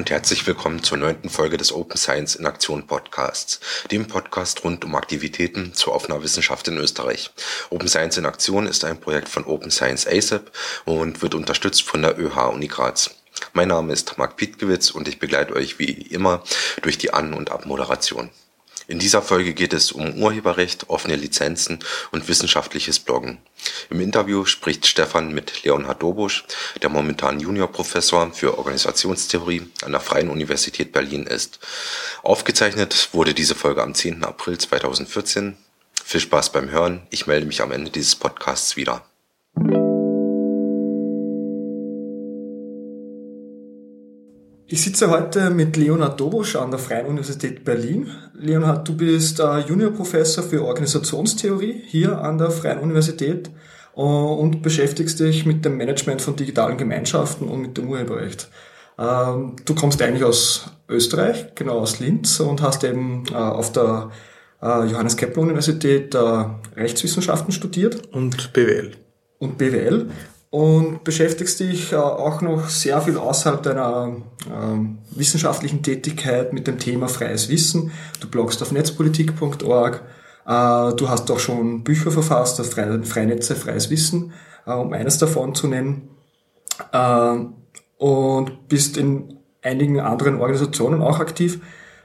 Und herzlich willkommen zur neunten Folge des Open Science in Aktion Podcasts, dem Podcast rund um Aktivitäten zur offener Wissenschaft in Österreich. Open Science in Aktion ist ein Projekt von Open Science ASAP und wird unterstützt von der ÖH Uni Graz. Mein Name ist Marc Pietgewitz und ich begleite euch wie immer durch die An- und Abmoderation. In dieser Folge geht es um Urheberrecht, offene Lizenzen und wissenschaftliches Bloggen. Im Interview spricht Stefan mit Leonhard Dobusch, der momentan Juniorprofessor für Organisationstheorie an der Freien Universität Berlin ist. Aufgezeichnet wurde diese Folge am 10. April 2014. Viel Spaß beim Hören. Ich melde mich am Ende dieses Podcasts wieder. Ich sitze heute mit Leonhard Dobosch an der Freien Universität Berlin. Leonhard, du bist äh, Juniorprofessor für Organisationstheorie hier an der Freien Universität äh, und beschäftigst dich mit dem Management von digitalen Gemeinschaften und mit dem Urheberrecht. Ähm, du kommst eigentlich aus Österreich, genau aus Linz und hast eben äh, auf der Johannes Kepler Universität Rechtswissenschaften studiert. Und BWL. Und BWL und beschäftigst dich äh, auch noch sehr viel außerhalb deiner ähm, wissenschaftlichen Tätigkeit mit dem Thema freies Wissen. Du bloggst auf netzpolitik.org, äh, du hast auch schon Bücher verfasst, das Fre Freinetze, freies Wissen, äh, um eines davon zu nennen, äh, und bist in einigen anderen Organisationen auch aktiv.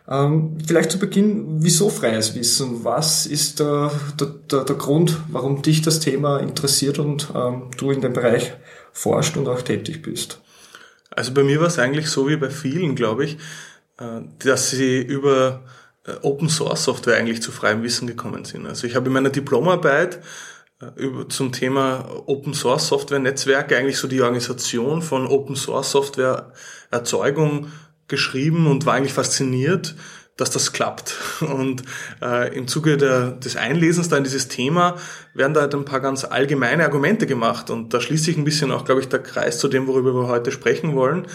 Ähm, vielleicht zu Beginn, wieso freies Wissen? Was ist der, der, der, Grund, warum dich das Thema interessiert und ähm, du in dem Bereich forscht und auch tätig bist? Also bei mir war es eigentlich so wie bei vielen, glaube ich, äh, dass sie über äh, Open Source Software eigentlich zu freiem Wissen gekommen sind. Also ich habe in meiner Diplomarbeit äh, zum Thema Open Source Software Netzwerke eigentlich so die Organisation von Open Source Software Erzeugung geschrieben und war eigentlich fasziniert, dass das klappt. Und äh, im Zuge der, des Einlesens da in dieses Thema werden da halt ein paar ganz allgemeine Argumente gemacht. Und da schließt sich ein bisschen auch, glaube ich, der Kreis zu dem, worüber wir heute sprechen wollen.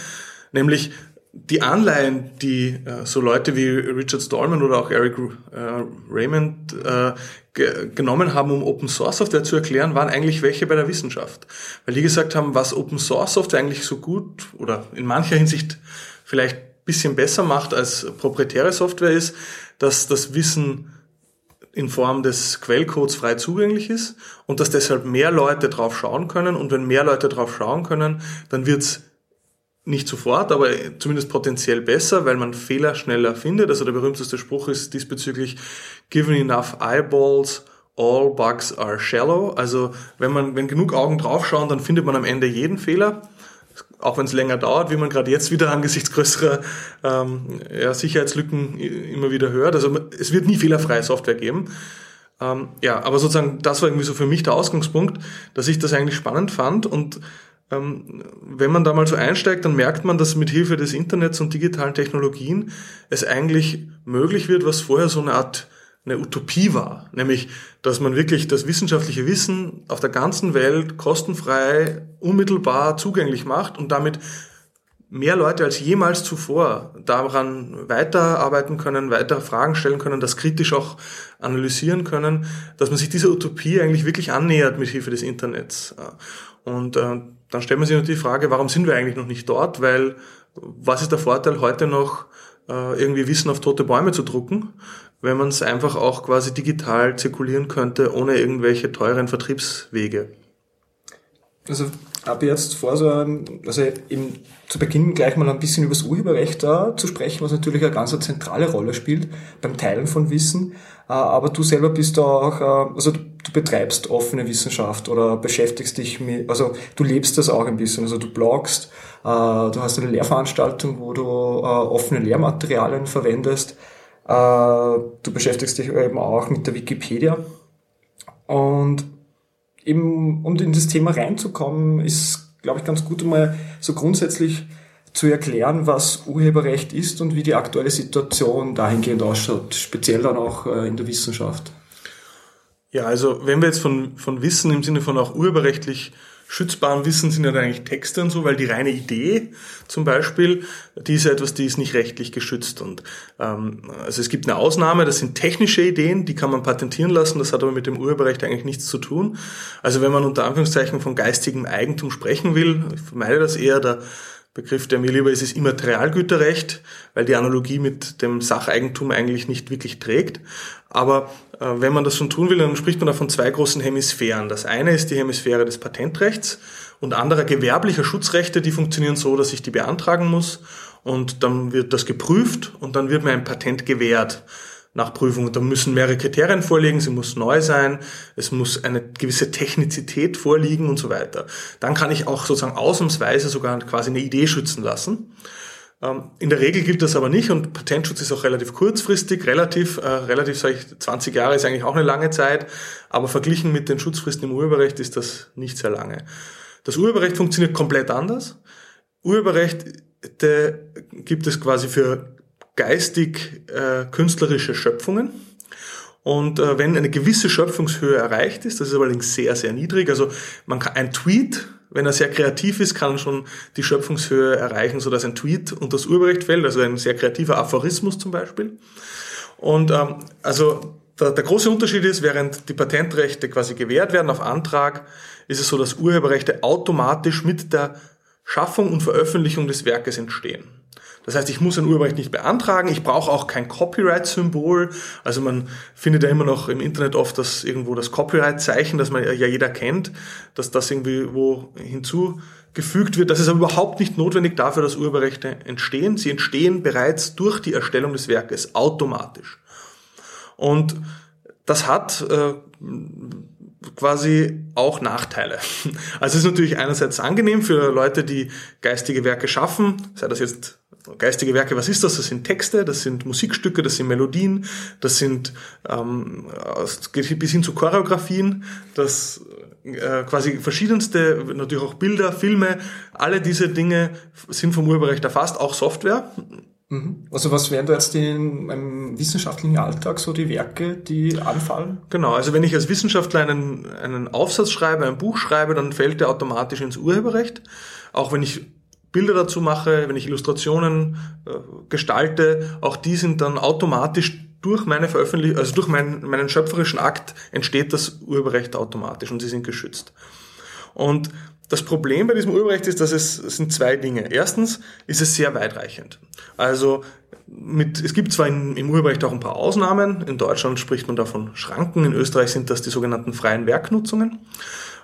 Nämlich die Anleihen, die äh, so Leute wie Richard Stallman oder auch Eric äh, Raymond äh, ge genommen haben, um Open Source Software zu erklären, waren eigentlich welche bei der Wissenschaft. Weil die gesagt haben, was Open Source Software eigentlich so gut oder in mancher Hinsicht vielleicht bisschen besser macht als proprietäre Software ist, dass das Wissen in Form des Quellcodes frei zugänglich ist und dass deshalb mehr Leute drauf schauen können. Und wenn mehr Leute drauf schauen können, dann wird's nicht sofort, aber zumindest potenziell besser, weil man Fehler schneller findet. Also der berühmteste Spruch ist diesbezüglich, given enough eyeballs, all bugs are shallow. Also wenn man, wenn genug Augen draufschauen, dann findet man am Ende jeden Fehler auch wenn es länger dauert, wie man gerade jetzt wieder angesichts größerer ähm, ja, Sicherheitslücken immer wieder hört. Also es wird nie fehlerfreie Software geben. Ähm, ja, aber sozusagen das war irgendwie so für mich der Ausgangspunkt, dass ich das eigentlich spannend fand und ähm, wenn man da mal so einsteigt, dann merkt man, dass mit Hilfe des Internets und digitalen Technologien es eigentlich möglich wird, was vorher so eine Art eine Utopie war, nämlich, dass man wirklich das wissenschaftliche Wissen auf der ganzen Welt kostenfrei, unmittelbar zugänglich macht und damit mehr Leute als jemals zuvor daran weiterarbeiten können, weiter Fragen stellen können, das kritisch auch analysieren können, dass man sich dieser Utopie eigentlich wirklich annähert mit Hilfe des Internets. Und äh, dann stellt man sich natürlich die Frage, warum sind wir eigentlich noch nicht dort? Weil was ist der Vorteil heute noch äh, irgendwie Wissen auf tote Bäume zu drucken, wenn man es einfach auch quasi digital zirkulieren könnte, ohne irgendwelche teuren Vertriebswege. Also ab jetzt vor so einem, also im, zu Beginn gleich mal ein bisschen über das Urheberrecht da zu sprechen, was natürlich eine ganz zentrale Rolle spielt beim Teilen von Wissen. Äh, aber du selber bist auch, äh, also du betreibst offene Wissenschaft oder beschäftigst dich mit, also du lebst das auch ein bisschen, also du bloggst, äh, du hast eine Lehrveranstaltung, wo du offene Lehrmaterialien verwendest, du beschäftigst dich eben auch mit der Wikipedia und eben, um in das Thema reinzukommen, ist, glaube ich, ganz gut, mal so grundsätzlich zu erklären, was Urheberrecht ist und wie die aktuelle Situation dahingehend ausschaut, speziell dann auch äh, in der Wissenschaft. Ja, also wenn wir jetzt von, von Wissen im Sinne von auch urheberrechtlich schützbaren Wissen sind ja eigentlich Texte und so, weil die reine Idee zum Beispiel, die ist ja etwas, die ist nicht rechtlich geschützt. Und ähm, also es gibt eine Ausnahme, das sind technische Ideen, die kann man patentieren lassen, das hat aber mit dem Urheberrecht eigentlich nichts zu tun. Also wenn man unter Anführungszeichen von geistigem Eigentum sprechen will, ich vermeide das eher, da Begriff, der mir lieber ist, ist Immaterialgüterrecht, weil die Analogie mit dem Sacheigentum eigentlich nicht wirklich trägt. Aber wenn man das schon tun will, dann spricht man da von zwei großen Hemisphären. Das eine ist die Hemisphäre des Patentrechts und anderer gewerblicher Schutzrechte, die funktionieren so, dass ich die beantragen muss und dann wird das geprüft und dann wird mir ein Patent gewährt nach Prüfung. Da müssen mehrere Kriterien vorliegen, sie muss neu sein, es muss eine gewisse Technizität vorliegen und so weiter. Dann kann ich auch sozusagen ausnahmsweise sogar quasi eine Idee schützen lassen. Ähm, in der Regel gilt das aber nicht und Patentschutz ist auch relativ kurzfristig, relativ, äh, relativ sage ich, 20 Jahre ist eigentlich auch eine lange Zeit, aber verglichen mit den Schutzfristen im Urheberrecht ist das nicht sehr lange. Das Urheberrecht funktioniert komplett anders. Urheberrecht gibt es quasi für geistig äh, künstlerische Schöpfungen. Und äh, wenn eine gewisse Schöpfungshöhe erreicht ist, das ist allerdings sehr, sehr niedrig. Also man kann ein Tweet, wenn er sehr kreativ ist, kann schon die Schöpfungshöhe erreichen, so dass ein Tweet unter das Urheberrecht fällt, also ein sehr kreativer Aphorismus zum Beispiel. Und ähm, also der, der große Unterschied ist, während die Patentrechte quasi gewährt werden auf Antrag, ist es so, dass Urheberrechte automatisch mit der Schaffung und Veröffentlichung des Werkes entstehen. Das heißt, ich muss ein Urheberrecht nicht beantragen, ich brauche auch kein Copyright-Symbol. Also man findet ja immer noch im Internet oft das irgendwo das Copyright-Zeichen, das man ja jeder kennt, dass das irgendwie wo hinzugefügt wird. Das ist aber überhaupt nicht notwendig dafür, dass Urheberrechte entstehen. Sie entstehen bereits durch die Erstellung des Werkes automatisch. Und das hat äh, quasi auch Nachteile. Also es ist natürlich einerseits angenehm für Leute, die geistige Werke schaffen, sei das jetzt geistige Werke, was ist das? Das sind Texte, das sind Musikstücke, das sind Melodien, das sind ähm, bis hin zu Choreografien, das äh, quasi verschiedenste, natürlich auch Bilder, Filme, alle diese Dinge sind vom Urheberrecht erfasst, auch Software. Mhm. Also was wären da jetzt in einem wissenschaftlichen Alltag so die Werke, die anfallen? Genau, also wenn ich als Wissenschaftler einen, einen Aufsatz schreibe, ein Buch schreibe, dann fällt der automatisch ins Urheberrecht. Auch wenn ich Bilder dazu mache, wenn ich Illustrationen äh, gestalte, auch die sind dann automatisch durch meine Veröffentlichung, also durch meinen, meinen schöpferischen Akt entsteht das Urheberrecht automatisch und sie sind geschützt. Und das Problem bei diesem Urheberrecht ist, dass es, es sind zwei Dinge. Erstens ist es sehr weitreichend. Also mit, es gibt zwar im Urheberrecht auch ein paar Ausnahmen. In Deutschland spricht man davon Schranken. In Österreich sind das die sogenannten freien Werknutzungen.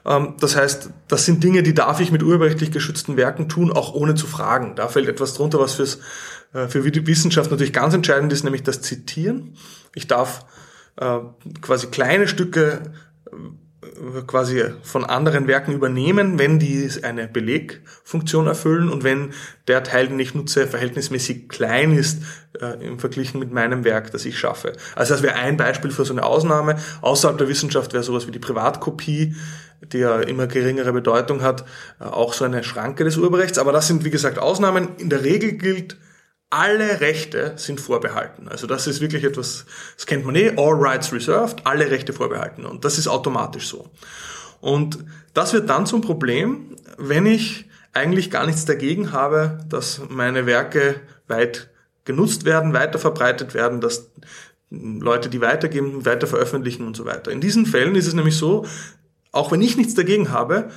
Ähm, das heißt, das sind Dinge, die darf ich mit urheberrechtlich geschützten Werken tun, auch ohne zu fragen. Da fällt etwas drunter, was fürs, äh, für die Wissenschaft natürlich ganz entscheidend ist, nämlich das Zitieren. Ich darf äh, quasi kleine Stücke quasi von anderen Werken übernehmen, wenn die eine Belegfunktion erfüllen und wenn der Teil, den ich nutze, verhältnismäßig klein ist äh, im Verglichen mit meinem Werk, das ich schaffe. Also das wäre ein Beispiel für so eine Ausnahme. Außerhalb der Wissenschaft wäre sowas wie die Privatkopie, die ja immer geringere Bedeutung hat, äh, auch so eine Schranke des Urheberrechts. Aber das sind, wie gesagt, Ausnahmen. In der Regel gilt, alle Rechte sind vorbehalten. Also das ist wirklich etwas, das kennt man eh, all rights reserved, alle Rechte vorbehalten. Und das ist automatisch so. Und das wird dann zum Problem, wenn ich eigentlich gar nichts dagegen habe, dass meine Werke weit genutzt werden, weiter verbreitet werden, dass Leute die weitergeben, weiter veröffentlichen und so weiter. In diesen Fällen ist es nämlich so, auch wenn ich nichts dagegen habe,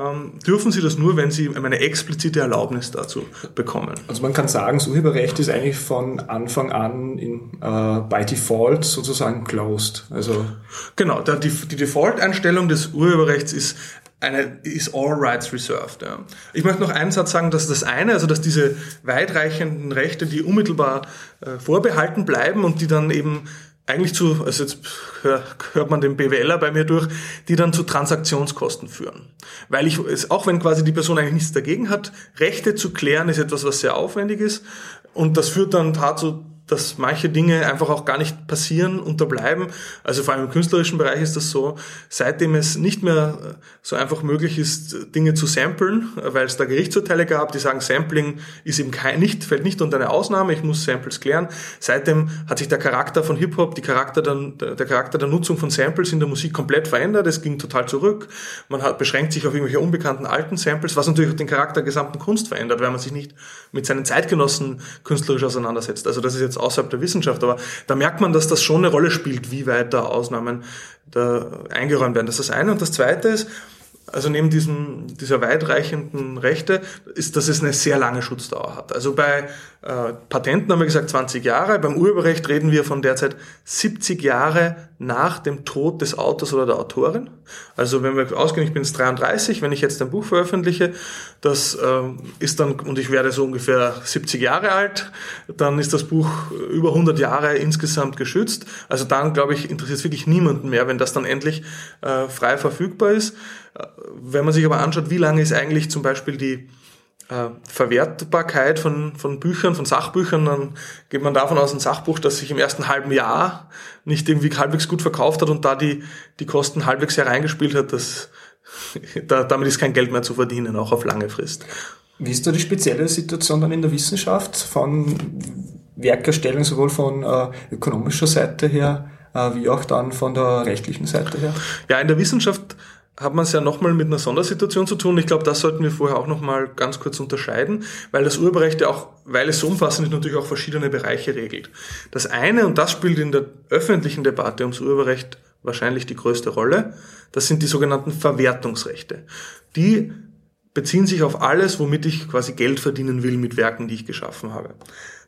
ähm, dürfen sie das nur, wenn sie eine explizite Erlaubnis dazu bekommen. Also man kann sagen, das Urheberrecht ist eigentlich von Anfang an in, äh, by default sozusagen closed. Also genau, die, die Default-Einstellung des Urheberrechts ist eine ist all rights reserved. Ja. Ich möchte noch einen Satz sagen, dass das eine, also dass diese weitreichenden Rechte, die unmittelbar äh, vorbehalten bleiben und die dann eben eigentlich zu, also jetzt hört man den BWLer bei mir durch, die dann zu Transaktionskosten führen. Weil ich, auch wenn quasi die Person eigentlich nichts dagegen hat, Rechte zu klären ist etwas, was sehr aufwendig ist. Und das führt dann dazu, dass manche Dinge einfach auch gar nicht passieren, unterbleiben. Also vor allem im künstlerischen Bereich ist das so, seitdem es nicht mehr so einfach möglich ist, Dinge zu samplen, weil es da Gerichtsurteile gab, die sagen, Sampling ist eben kein, nicht, fällt nicht unter eine Ausnahme, ich muss Samples klären. Seitdem hat sich der Charakter von Hip-Hop, die Charakter der, der Charakter der Nutzung von Samples in der Musik komplett verändert. Es ging total zurück. Man hat, beschränkt sich auf irgendwelche unbekannten alten Samples, was natürlich auch den Charakter der gesamten Kunst verändert, weil man sich nicht mit seinen Zeitgenossen künstlerisch auseinandersetzt. Also das ist jetzt außerhalb der Wissenschaft, aber da merkt man, dass das schon eine Rolle spielt, wie weit da Ausnahmen da eingeräumt werden. Das ist das eine. Und das zweite ist, also neben diesem, dieser weitreichenden Rechte, ist, dass es eine sehr lange Schutzdauer hat. Also bei äh, Patenten haben wir gesagt 20 Jahre, beim Urheberrecht reden wir von derzeit 70 Jahre nach dem Tod des Autors oder der Autorin. Also wenn wir ausgehen, ich bin jetzt 33, wenn ich jetzt ein Buch veröffentliche, das äh, ist dann, und ich werde so ungefähr 70 Jahre alt, dann ist das Buch über 100 Jahre insgesamt geschützt. Also dann, glaube ich, interessiert es wirklich niemanden mehr, wenn das dann endlich äh, frei verfügbar ist. Äh, wenn man sich aber anschaut, wie lange ist eigentlich zum Beispiel die äh, Verwertbarkeit von, von Büchern, von Sachbüchern, dann geht man davon aus, ein Sachbuch, das sich im ersten halben Jahr nicht irgendwie halbwegs gut verkauft hat und da die, die Kosten halbwegs hereingespielt hat, dass, da, damit ist kein Geld mehr zu verdienen, auch auf lange Frist. Wie ist da die spezielle Situation dann in der Wissenschaft von Werkerstellung sowohl von äh, ökonomischer Seite her, äh, wie auch dann von der rechtlichen Seite her? Ja, in der Wissenschaft hat man es ja nochmal mit einer Sondersituation zu tun. Ich glaube, das sollten wir vorher auch nochmal ganz kurz unterscheiden, weil das Urheberrecht ja auch, weil es so umfassend ist, natürlich auch verschiedene Bereiche regelt. Das eine, und das spielt in der öffentlichen Debatte ums Urheberrecht wahrscheinlich die größte Rolle, das sind die sogenannten Verwertungsrechte. Die beziehen sich auf alles, womit ich quasi Geld verdienen will mit Werken, die ich geschaffen habe.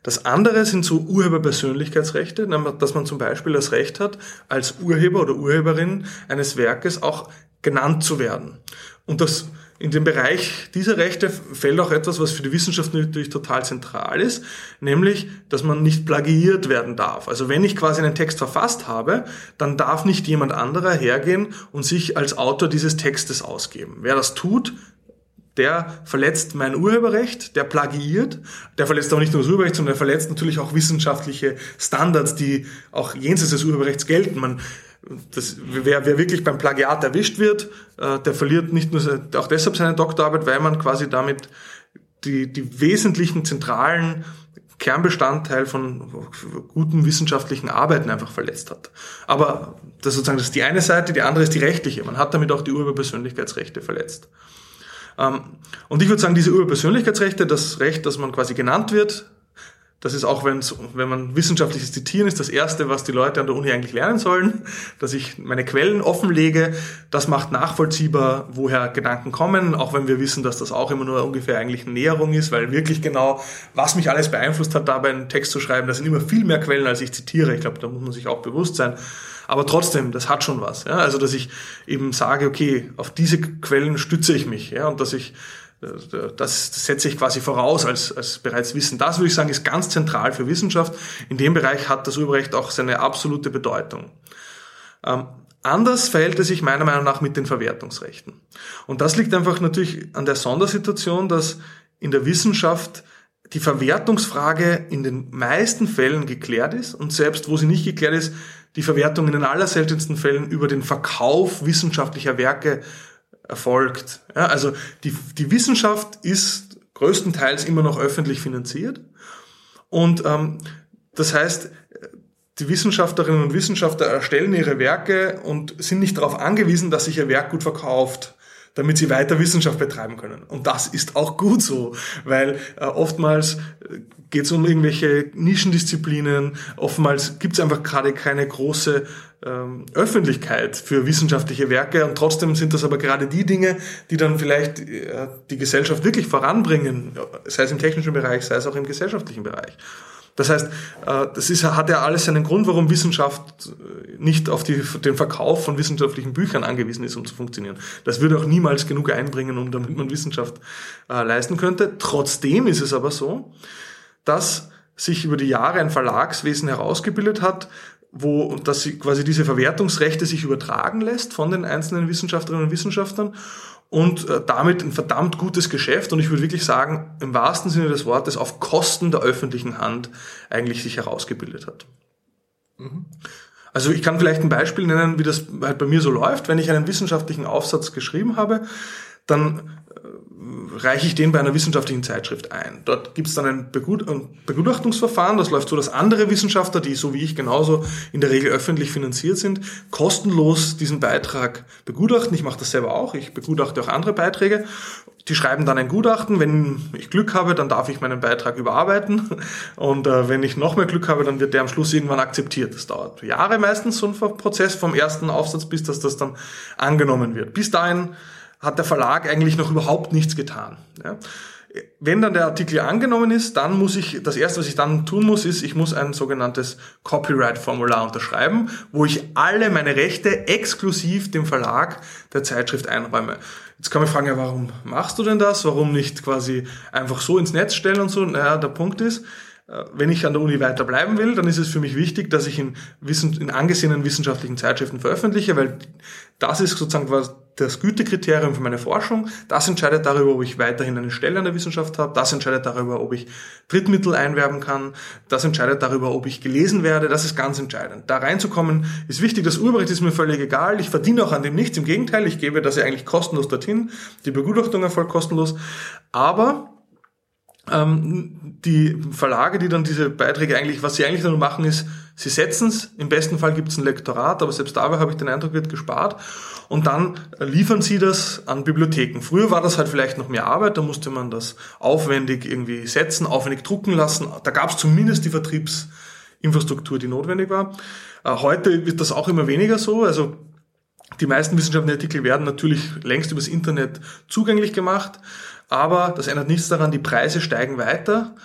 Das andere sind so Urheberpersönlichkeitsrechte, dass man zum Beispiel das Recht hat, als Urheber oder Urheberin eines Werkes auch genannt zu werden. Und das, in dem Bereich dieser Rechte fällt auch etwas, was für die Wissenschaft natürlich total zentral ist, nämlich, dass man nicht plagiiert werden darf. Also wenn ich quasi einen Text verfasst habe, dann darf nicht jemand anderer hergehen und sich als Autor dieses Textes ausgeben. Wer das tut, der verletzt mein Urheberrecht, der plagiiert, der verletzt aber nicht nur das Urheberrecht, sondern der verletzt natürlich auch wissenschaftliche Standards, die auch jenseits des Urheberrechts gelten. Man das, wer, wer wirklich beim Plagiat erwischt wird, äh, der verliert nicht nur auch deshalb seine Doktorarbeit, weil man quasi damit die, die wesentlichen zentralen Kernbestandteil von guten wissenschaftlichen Arbeiten einfach verletzt hat. Aber das sozusagen das ist die eine Seite, die andere ist die rechtliche. Man hat damit auch die Urheberpersönlichkeitsrechte verletzt. Ähm, und ich würde sagen, diese Urheberpersönlichkeitsrechte, das Recht, dass man quasi genannt wird, das ist auch, wenn's, wenn man wissenschaftliches Zitieren ist, das Erste, was die Leute an der Uni eigentlich lernen sollen, dass ich meine Quellen offenlege. Das macht nachvollziehbar, woher Gedanken kommen, auch wenn wir wissen, dass das auch immer nur ungefähr eigentlich eine Näherung ist, weil wirklich genau, was mich alles beeinflusst hat, dabei einen Text zu schreiben, das sind immer viel mehr Quellen, als ich zitiere. Ich glaube, da muss man sich auch bewusst sein. Aber trotzdem, das hat schon was. Ja? Also, dass ich eben sage, okay, auf diese Quellen stütze ich mich, ja, und dass ich das setze ich quasi voraus als, als bereits Wissen. Das würde ich sagen, ist ganz zentral für Wissenschaft. In dem Bereich hat das Urheberrecht auch seine absolute Bedeutung. Ähm, anders verhält es sich meiner Meinung nach mit den Verwertungsrechten. Und das liegt einfach natürlich an der Sondersituation, dass in der Wissenschaft die Verwertungsfrage in den meisten Fällen geklärt ist und selbst wo sie nicht geklärt ist, die Verwertung in den allerseltensten Fällen über den Verkauf wissenschaftlicher Werke erfolgt. Ja, also die, die Wissenschaft ist größtenteils immer noch öffentlich finanziert. Und ähm, das heißt, die Wissenschaftlerinnen und Wissenschaftler erstellen ihre Werke und sind nicht darauf angewiesen, dass sich ihr Werk gut verkauft damit sie weiter Wissenschaft betreiben können. Und das ist auch gut so, weil äh, oftmals äh, geht es um irgendwelche Nischendisziplinen, oftmals gibt es einfach gerade keine große ähm, Öffentlichkeit für wissenschaftliche Werke und trotzdem sind das aber gerade die Dinge, die dann vielleicht äh, die Gesellschaft wirklich voranbringen, sei es im technischen Bereich, sei es auch im gesellschaftlichen Bereich. Das heißt, äh, das ist, hat ja alles einen Grund, warum Wissenschaft äh, nicht auf die, den Verkauf von wissenschaftlichen Büchern angewiesen ist, um zu funktionieren. Das würde auch niemals genug einbringen, um damit man Wissenschaft äh, leisten könnte. Trotzdem ist es aber so, dass sich über die Jahre ein Verlagswesen herausgebildet hat, wo dass sie quasi diese Verwertungsrechte sich übertragen lässt von den einzelnen Wissenschaftlerinnen und Wissenschaftlern und äh, damit ein verdammt gutes Geschäft und ich würde wirklich sagen, im wahrsten Sinne des Wortes auf Kosten der öffentlichen Hand eigentlich sich herausgebildet hat. Mhm. Also ich kann vielleicht ein Beispiel nennen, wie das halt bei mir so läuft. Wenn ich einen wissenschaftlichen Aufsatz geschrieben habe, dann reiche ich den bei einer wissenschaftlichen Zeitschrift ein. Dort gibt es dann ein, Begut ein Begutachtungsverfahren. Das läuft so, dass andere Wissenschaftler, die so wie ich genauso in der Regel öffentlich finanziert sind, kostenlos diesen Beitrag begutachten. Ich mache das selber auch. Ich begutachte auch andere Beiträge. Die schreiben dann ein Gutachten. Wenn ich Glück habe, dann darf ich meinen Beitrag überarbeiten. Und äh, wenn ich noch mehr Glück habe, dann wird der am Schluss irgendwann akzeptiert. Das dauert Jahre meistens so ein Prozess vom ersten Aufsatz, bis dass das dann angenommen wird. Bis dahin hat der Verlag eigentlich noch überhaupt nichts getan. Ja? Wenn dann der Artikel angenommen ist, dann muss ich, das erste, was ich dann tun muss, ist, ich muss ein sogenanntes Copyright-Formular unterschreiben, wo ich alle meine Rechte exklusiv dem Verlag der Zeitschrift einräume. Jetzt kann man fragen, ja, warum machst du denn das? Warum nicht quasi einfach so ins Netz stellen und so? Naja, der Punkt ist, wenn ich an der Uni weiter bleiben will, dann ist es für mich wichtig, dass ich in, Wissen, in angesehenen wissenschaftlichen Zeitschriften veröffentliche, weil das ist sozusagen das Gütekriterium für meine Forschung. Das entscheidet darüber, ob ich weiterhin eine Stelle an der Wissenschaft habe. Das entscheidet darüber, ob ich Drittmittel einwerben kann. Das entscheidet darüber, ob ich gelesen werde. Das ist ganz entscheidend. Da reinzukommen ist wichtig. Das Urheberrecht ist mir völlig egal. Ich verdiene auch an dem nichts. Im Gegenteil, ich gebe das ja eigentlich kostenlos dorthin. Die Begutachtung erfolgt kostenlos. Aber ähm, die Verlage, die dann diese Beiträge eigentlich, was sie eigentlich nur machen, ist, sie setzen es, im besten Fall gibt es ein Lektorat, aber selbst dabei habe ich den Eindruck, wird gespart. Und dann liefern sie das an Bibliotheken. Früher war das halt vielleicht noch mehr Arbeit, da musste man das aufwendig irgendwie setzen, aufwendig drucken lassen, da gab es zumindest die Vertriebsinfrastruktur, die notwendig war. Äh, heute wird das auch immer weniger so, also die meisten wissenschaftlichen Artikel werden natürlich längst übers Internet zugänglich gemacht aber das ändert nichts daran, die Preise steigen weiter.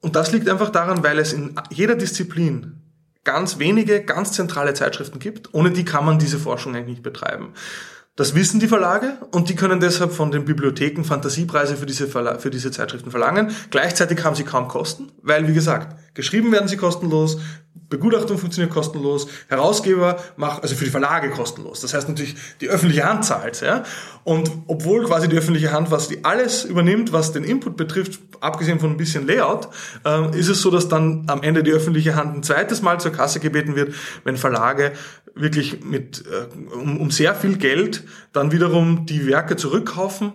Und das liegt einfach daran, weil es in jeder Disziplin ganz wenige, ganz zentrale Zeitschriften gibt. Ohne die kann man diese Forschung eigentlich nicht betreiben. Das wissen die Verlage und die können deshalb von den Bibliotheken Fantasiepreise für diese, Verla für diese Zeitschriften verlangen. Gleichzeitig haben sie kaum Kosten, weil, wie gesagt, geschrieben werden sie kostenlos, Begutachtung funktioniert kostenlos, Herausgeber macht, also für die Verlage kostenlos. Das heißt natürlich, die öffentliche Hand zahlt. Ja? Und obwohl quasi die öffentliche Hand, was die alles übernimmt, was den Input betrifft, abgesehen von ein bisschen Layout, äh, ist es so, dass dann am Ende die öffentliche Hand ein zweites Mal zur Kasse gebeten wird, wenn Verlage wirklich mit äh, um, um sehr viel Geld dann wiederum die Werke zurückkaufen,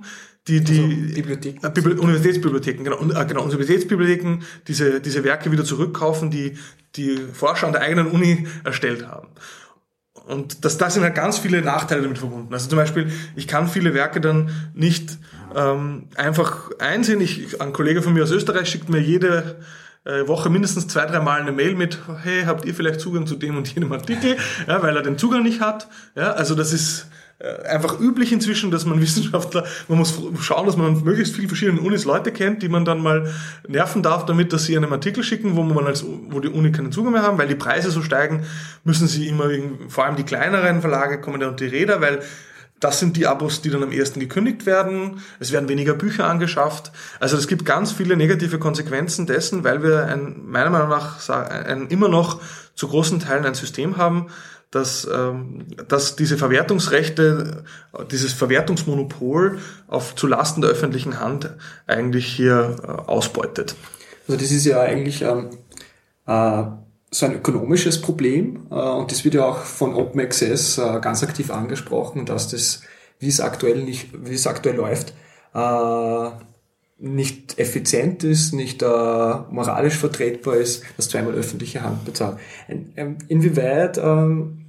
die, die also Bibliotheken. Äh, Bibli Universitätsbibliotheken, genau, äh, genau, Universitätsbibliotheken diese, diese Werke wieder zurückkaufen, die die Forscher an der eigenen Uni erstellt haben. Und das, da sind halt ganz viele Nachteile damit verbunden. Also zum Beispiel, ich kann viele Werke dann nicht ähm, einfach einsehen. Ich, ein Kollege von mir aus Österreich schickt mir jede äh, Woche mindestens zwei, drei Mal eine Mail mit, hey, habt ihr vielleicht Zugang zu dem und jenem Artikel, ja, weil er den Zugang nicht hat. Ja, also das ist einfach üblich inzwischen, dass man Wissenschaftler, man muss schauen, dass man möglichst viele verschiedene Unis Leute kennt, die man dann mal nerven darf damit, dass sie einen Artikel schicken, wo man als, wo die Uni keinen Zugang mehr haben, weil die Preise so steigen, müssen sie immer, vor allem die kleineren Verlage kommen unter die Räder, weil das sind die Abos, die dann am ersten gekündigt werden. Es werden weniger Bücher angeschafft. Also es gibt ganz viele negative Konsequenzen dessen, weil wir ein, meiner Meinung nach ein, immer noch zu großen Teilen ein System haben, dass, ähm, dass diese Verwertungsrechte, dieses Verwertungsmonopol auf zulasten der öffentlichen Hand eigentlich hier äh, ausbeutet. Also das ist ja eigentlich ähm, äh, so ein ökonomisches Problem äh, und das wird ja auch von Open Access äh, ganz aktiv angesprochen, dass das, wie es aktuell nicht, wie es aktuell läuft, äh, nicht effizient ist, nicht äh, moralisch vertretbar ist, dass zweimal öffentliche Hand bezahlt. In, inwieweit ähm,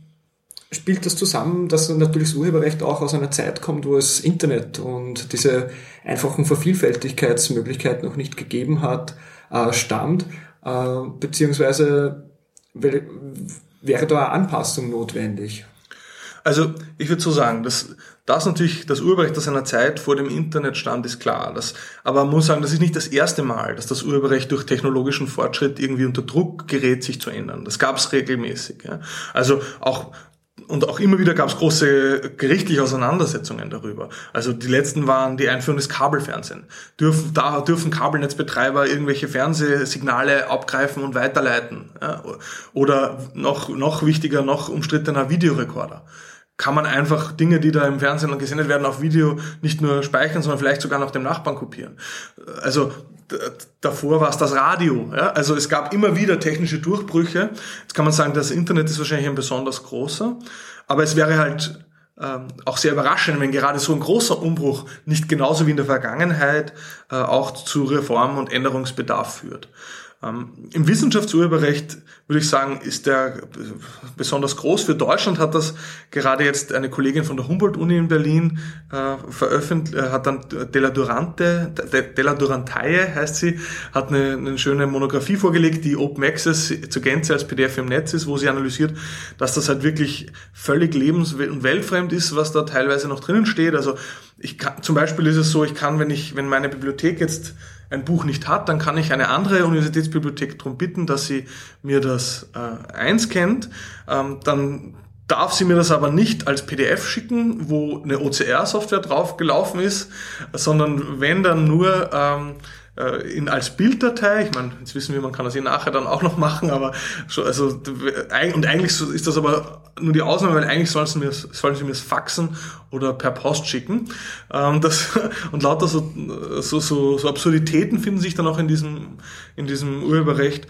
spielt das zusammen, dass natürlich das Urheberrecht auch aus einer Zeit kommt, wo es Internet und diese einfachen Vervielfältigkeitsmöglichkeiten noch nicht gegeben hat, äh, stammt, äh, beziehungsweise wäre da eine Anpassung notwendig? Also ich würde so sagen, dass das natürlich das Urheberrecht aus einer Zeit vor dem Internet stand, ist klar. Das, aber man muss sagen, das ist nicht das erste Mal, dass das Urheberrecht durch technologischen Fortschritt irgendwie unter Druck gerät, sich zu ändern. Das gab es regelmäßig. Ja. Also auch und auch immer wieder gab es große gerichtliche Auseinandersetzungen darüber. Also die letzten waren die Einführung des Kabelfernsehen. Dürfen, da dürfen Kabelnetzbetreiber irgendwelche Fernsehsignale abgreifen und weiterleiten. Ja? Oder noch, noch wichtiger, noch umstrittener Videorekorder. Kann man einfach Dinge, die da im Fernsehen gesendet werden, auf Video nicht nur speichern, sondern vielleicht sogar noch dem Nachbarn kopieren. Also davor war es das Radio. Ja? Also es gab immer wieder technische Durchbrüche. Jetzt kann man sagen, das Internet ist wahrscheinlich ein besonders großer, aber es wäre halt ähm, auch sehr überraschend, wenn gerade so ein großer Umbruch nicht genauso wie in der Vergangenheit äh, auch zu Reform- und Änderungsbedarf führt. Ähm, Im Wissenschaftsurheberrecht würde ich sagen, ist der besonders groß. Für Deutschland hat das gerade jetzt eine Kollegin von der Humboldt-Uni in Berlin äh, veröffentlicht, äh, hat dann Della Durante, Della Durantaye heißt sie, hat eine, eine schöne Monographie vorgelegt, die Open Access zur Gänze als PDF im Netz ist, wo sie analysiert, dass das halt wirklich völlig lebens- und weltfremd ist, was da teilweise noch drinnen steht. Also ich kann, zum Beispiel ist es so, ich kann, wenn ich, wenn meine Bibliothek jetzt ein Buch nicht hat, dann kann ich eine andere Universitätsbibliothek darum bitten, dass sie mir das äh, einscannt. Ähm, dann darf sie mir das aber nicht als PDF schicken, wo eine OCR-Software drauf gelaufen ist, sondern wenn dann nur ähm, äh, in, als Bilddatei. Ich meine, jetzt wissen wir, man kann das eh nachher dann auch noch machen, aber so, also und eigentlich ist das aber nur die Ausnahme, weil eigentlich sollen sie mir sollen sie mir das faxen oder per Post schicken. Ähm, das, und lauter so, so, so, so Absurditäten finden sich dann auch in diesem in diesem Urheberrecht.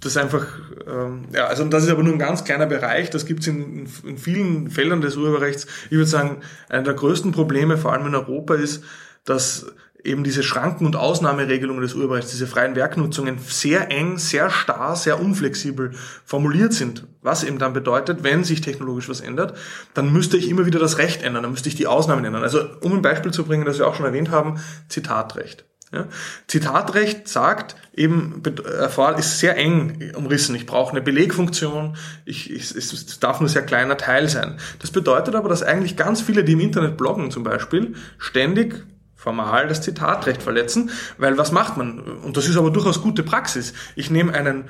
Das einfach, ähm, ja, also das ist aber nur ein ganz kleiner Bereich. Das gibt es in, in vielen Feldern des Urheberrechts. Ich würde sagen, einer der größten Probleme, vor allem in Europa, ist, dass eben diese Schranken- und Ausnahmeregelungen des Urheberrechts, diese freien Werknutzungen sehr eng, sehr starr, sehr unflexibel formuliert sind. Was eben dann bedeutet, wenn sich technologisch was ändert, dann müsste ich immer wieder das Recht ändern, dann müsste ich die Ausnahmen ändern. Also um ein Beispiel zu bringen, das wir auch schon erwähnt haben, Zitatrecht. Ja, Zitatrecht sagt eben, äh, ist sehr eng umrissen. Ich brauche eine Belegfunktion. Ich, ich, es darf nur sehr kleiner Teil sein. Das bedeutet aber, dass eigentlich ganz viele, die im Internet bloggen zum Beispiel, ständig formal das Zitatrecht verletzen, weil was macht man? Und das ist aber durchaus gute Praxis. Ich nehme einen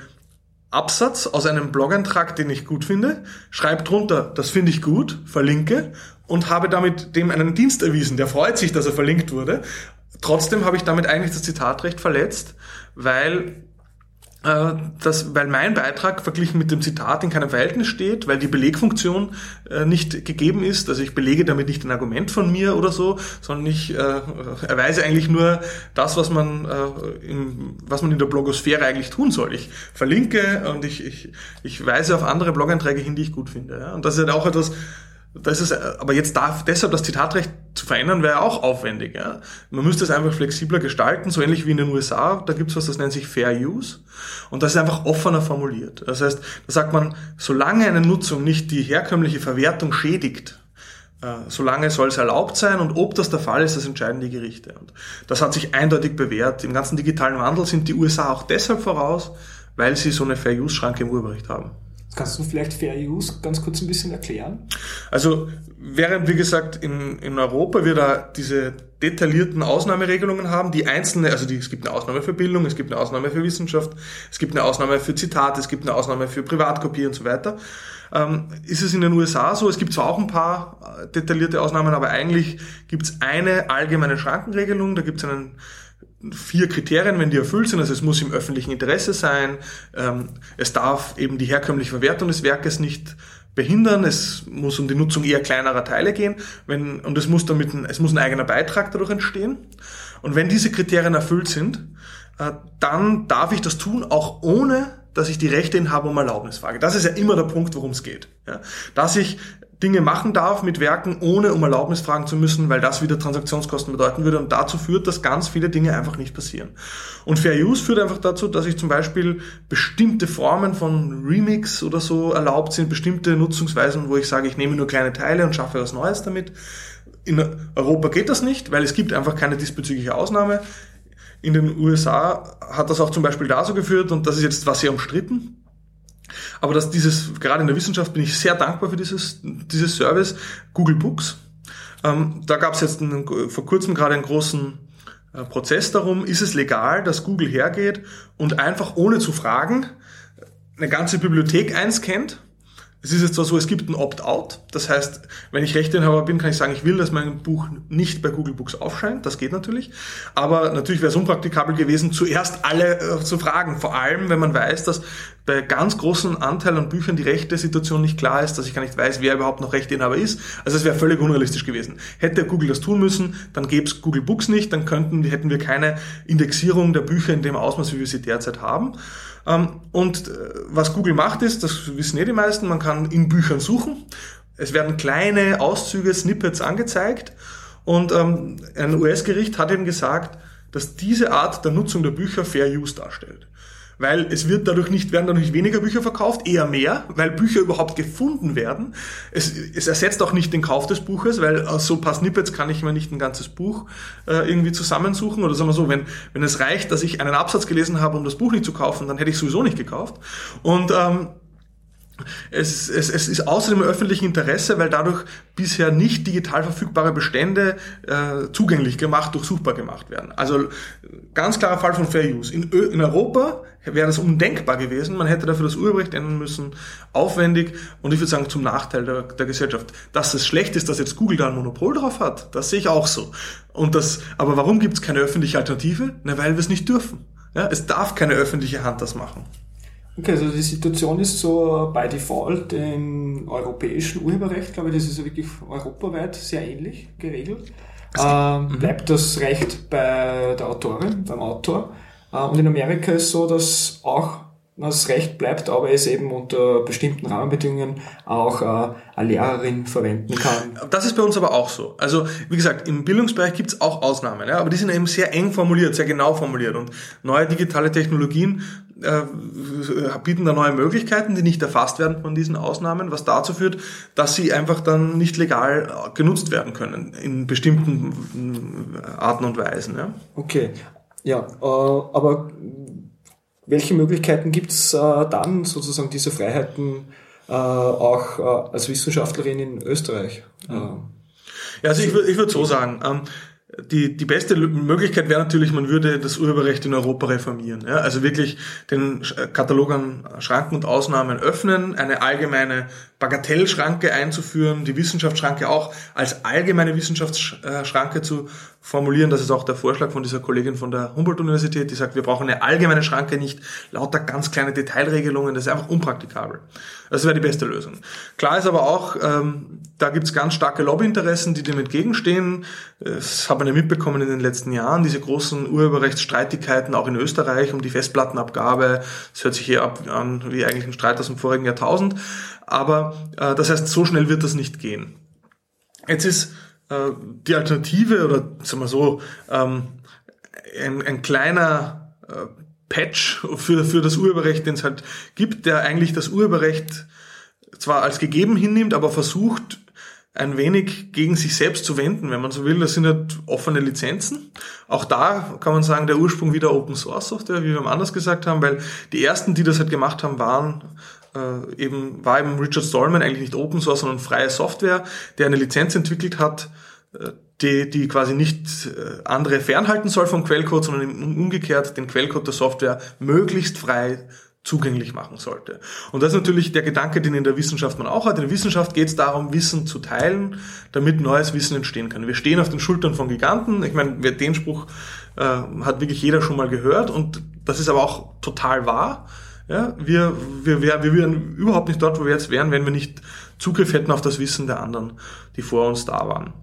Absatz aus einem Blog-Eintrag, den ich gut finde, schreibe drunter, das finde ich gut, verlinke und habe damit dem einen Dienst erwiesen. Der freut sich, dass er verlinkt wurde. Trotzdem habe ich damit eigentlich das Zitatrecht verletzt, weil dass, weil mein Beitrag verglichen mit dem Zitat in keinem Verhältnis steht, weil die Belegfunktion äh, nicht gegeben ist. Also ich belege damit nicht ein Argument von mir oder so, sondern ich äh, erweise eigentlich nur das, was man, äh, im, was man in der Blogosphäre eigentlich tun soll. Ich verlinke und ich, ich, ich weise auf andere Blogeinträge hin, die ich gut finde. Ja? Und das ist halt auch etwas, das ist, aber jetzt darf deshalb das Zitatrecht zu verändern, wäre auch aufwendig. Ja? Man müsste es einfach flexibler gestalten, so ähnlich wie in den USA. Da gibt's was, das nennt sich Fair Use. Und das ist einfach offener formuliert. Das heißt, da sagt man, solange eine Nutzung nicht die herkömmliche Verwertung schädigt, äh, solange soll es erlaubt sein und ob das der Fall ist, das entscheiden die Gerichte. Und das hat sich eindeutig bewährt. Im ganzen digitalen Wandel sind die USA auch deshalb voraus, weil sie so eine Fair Use-Schranke im Urheberrecht haben. Kannst du vielleicht Fair Use ganz kurz ein bisschen erklären? Also während, wie gesagt, in, in Europa wir da diese detaillierten Ausnahmeregelungen haben, die einzelne, also die, es gibt eine Ausnahme für Bildung, es gibt eine Ausnahme für Wissenschaft, es gibt eine Ausnahme für Zitate, es gibt eine Ausnahme für Privatkopie und so weiter, ähm, ist es in den USA so, es gibt zwar auch ein paar äh, detaillierte Ausnahmen, aber eigentlich gibt es eine allgemeine Schrankenregelung, da gibt es einen vier Kriterien, wenn die erfüllt sind. Also es muss im öffentlichen Interesse sein, ähm, es darf eben die herkömmliche Verwertung des Werkes nicht behindern, es muss um die Nutzung eher kleinerer Teile gehen wenn, und es muss damit ein, es muss ein eigener Beitrag dadurch entstehen. Und wenn diese Kriterien erfüllt sind, äh, dann darf ich das tun, auch ohne dass ich die Rechteinhaber um Erlaubnis frage. Das ist ja immer der Punkt, worum es geht. Ja? Dass ich Dinge machen darf mit Werken, ohne um Erlaubnis fragen zu müssen, weil das wieder Transaktionskosten bedeuten würde und dazu führt, dass ganz viele Dinge einfach nicht passieren. Und Fair Use führt einfach dazu, dass ich zum Beispiel bestimmte Formen von Remix oder so erlaubt sind, bestimmte Nutzungsweisen, wo ich sage, ich nehme nur kleine Teile und schaffe was Neues damit. In Europa geht das nicht, weil es gibt einfach keine diesbezügliche Ausnahme. In den USA hat das auch zum Beispiel da so geführt und das ist jetzt was sehr umstritten aber dass dieses, gerade in der Wissenschaft bin ich sehr dankbar für dieses, dieses Service, Google Books. Ähm, da gab es jetzt einen, vor kurzem gerade einen großen äh, Prozess darum, ist es legal, dass Google hergeht und einfach ohne zu fragen eine ganze Bibliothek einscannt es ist jetzt zwar so, es gibt ein Opt-out. Das heißt, wenn ich Rechteinhaber bin, kann ich sagen, ich will, dass mein Buch nicht bei Google Books aufscheint. Das geht natürlich. Aber natürlich wäre es unpraktikabel gewesen, zuerst alle äh, zu fragen. Vor allem, wenn man weiß, dass bei ganz großen Anteil an Büchern die rechte Situation nicht klar ist, dass ich gar nicht weiß, wer überhaupt noch Rechteinhaber ist. Also es wäre völlig unrealistisch gewesen. Hätte Google das tun müssen, dann gäbe es Google Books nicht, dann könnten, hätten wir keine Indexierung der Bücher in dem Ausmaß, wie wir sie derzeit haben. Ähm, und äh, was Google macht ist, das wissen eh die meisten, man kann in Büchern suchen. Es werden kleine Auszüge, Snippets angezeigt. Und ähm, ein US-Gericht hat eben gesagt, dass diese Art der Nutzung der Bücher Fair Use darstellt weil es wird dadurch nicht, werden dadurch weniger Bücher verkauft, eher mehr, weil Bücher überhaupt gefunden werden. Es, es ersetzt auch nicht den Kauf des Buches, weil aus so ein paar Snippets kann ich mir nicht ein ganzes Buch äh, irgendwie zusammensuchen. Oder sagen wir so, wenn, wenn es reicht, dass ich einen Absatz gelesen habe, um das Buch nicht zu kaufen, dann hätte ich sowieso nicht gekauft. Und ähm, es, es, es ist außerdem im öffentlichen Interesse, weil dadurch bisher nicht digital verfügbare Bestände äh, zugänglich gemacht, durchsuchbar gemacht werden. Also ganz klarer Fall von Fair Use. In, in Europa wäre das undenkbar gewesen. Man hätte dafür das Urheberrecht ändern müssen, aufwendig und ich würde sagen zum Nachteil der, der Gesellschaft. Dass es schlecht ist, dass jetzt Google da ein Monopol drauf hat, das sehe ich auch so. Und das, aber warum gibt es keine öffentliche Alternative? Na, weil wir es nicht dürfen. Ja, es darf keine öffentliche Hand das machen. Okay, also die Situation ist so bei Default im europäischen Urheberrecht, glaube ich, das ist ja wirklich europaweit sehr ähnlich geregelt. Ähm, mhm. bleibt das Recht bei der Autorin, beim Autor. Äh, und in Amerika ist so, dass auch das Recht bleibt, aber es eben unter bestimmten Rahmenbedingungen auch äh, eine Lehrerin verwenden kann. Das ist bei uns aber auch so. Also wie gesagt, im Bildungsbereich gibt es auch Ausnahmen, ja, aber die sind eben sehr eng formuliert, sehr genau formuliert und neue digitale Technologien äh, bieten da neue Möglichkeiten, die nicht erfasst werden von diesen Ausnahmen, was dazu führt, dass sie einfach dann nicht legal genutzt werden können in bestimmten Arten und Weisen. Ja. Okay, ja, äh, aber welche Möglichkeiten gibt es äh, dann, sozusagen diese Freiheiten äh, auch äh, als Wissenschaftlerin in Österreich? Mhm. Ja, also ich würde ich würd so sagen, ähm, die, die beste Möglichkeit wäre natürlich, man würde das Urheberrecht in Europa reformieren. Ja? Also wirklich den Katalog an Schranken und Ausnahmen öffnen, eine allgemeine Bagatellschranke einzuführen, die Wissenschaftsschranke auch als allgemeine Wissenschaftsschranke zu formulieren. Das ist auch der Vorschlag von dieser Kollegin von der Humboldt-Universität, die sagt, wir brauchen eine allgemeine Schranke, nicht lauter ganz kleine Detailregelungen. Das ist einfach unpraktikabel. Das wäre die beste Lösung. Klar ist aber auch, ähm, da gibt es ganz starke Lobbyinteressen, die dem entgegenstehen. Das hat man ja mitbekommen in den letzten Jahren, diese großen Urheberrechtsstreitigkeiten auch in Österreich um die Festplattenabgabe. Das hört sich hier ab an wie eigentlich ein Streit aus dem vorigen Jahrtausend. Aber äh, das heißt, so schnell wird das nicht gehen. Jetzt ist äh, die Alternative oder sagen wir so ähm, ein, ein kleiner äh, Patch für, für das Urheberrecht, den es halt gibt, der eigentlich das Urheberrecht zwar als gegeben hinnimmt, aber versucht ein wenig gegen sich selbst zu wenden, wenn man so will. Das sind halt offene Lizenzen. Auch da kann man sagen, der Ursprung wieder Open Source Software, wie wir am anders gesagt haben, weil die ersten, die das halt gemacht haben, waren äh, eben, war eben Richard Stallman eigentlich nicht Open Source, sondern freie Software, der eine Lizenz entwickelt hat, äh, die, die quasi nicht äh, andere fernhalten soll vom Quellcode, sondern umgekehrt den Quellcode der Software möglichst frei zugänglich machen sollte. Und das ist natürlich der Gedanke, den in der Wissenschaft man auch hat. In der Wissenschaft geht es darum, Wissen zu teilen, damit neues Wissen entstehen kann. Wir stehen auf den Schultern von Giganten. Ich meine, den Spruch äh, hat wirklich jeder schon mal gehört und das ist aber auch total wahr. Ja, wir, wir, wir, wir wären überhaupt nicht dort, wo wir jetzt wären, wenn wir nicht Zugriff hätten auf das Wissen der anderen, die vor uns da waren.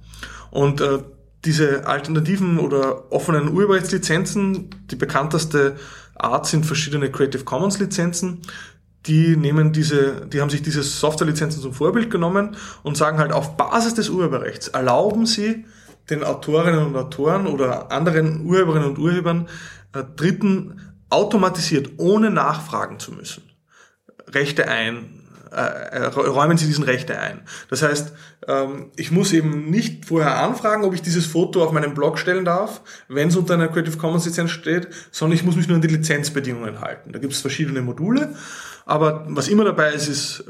Und äh, diese alternativen oder offenen Urheberrechtslizenzen, die bekannteste Art sind verschiedene Creative Commons Lizenzen. Die nehmen diese, die haben sich diese Softwarelizenzen zum Vorbild genommen und sagen halt auf Basis des Urheberrechts erlauben sie den Autorinnen und Autoren oder anderen Urheberinnen und Urhebern äh, Dritten automatisiert, ohne nachfragen zu müssen, Rechte ein, äh, äh, räumen Sie diesen Rechte ein. Das heißt, ähm, ich muss eben nicht vorher anfragen, ob ich dieses Foto auf meinem Blog stellen darf, wenn es unter einer Creative Commons Lizenz steht, sondern ich muss mich nur an die Lizenzbedingungen halten. Da gibt es verschiedene Module, aber was immer dabei ist, ist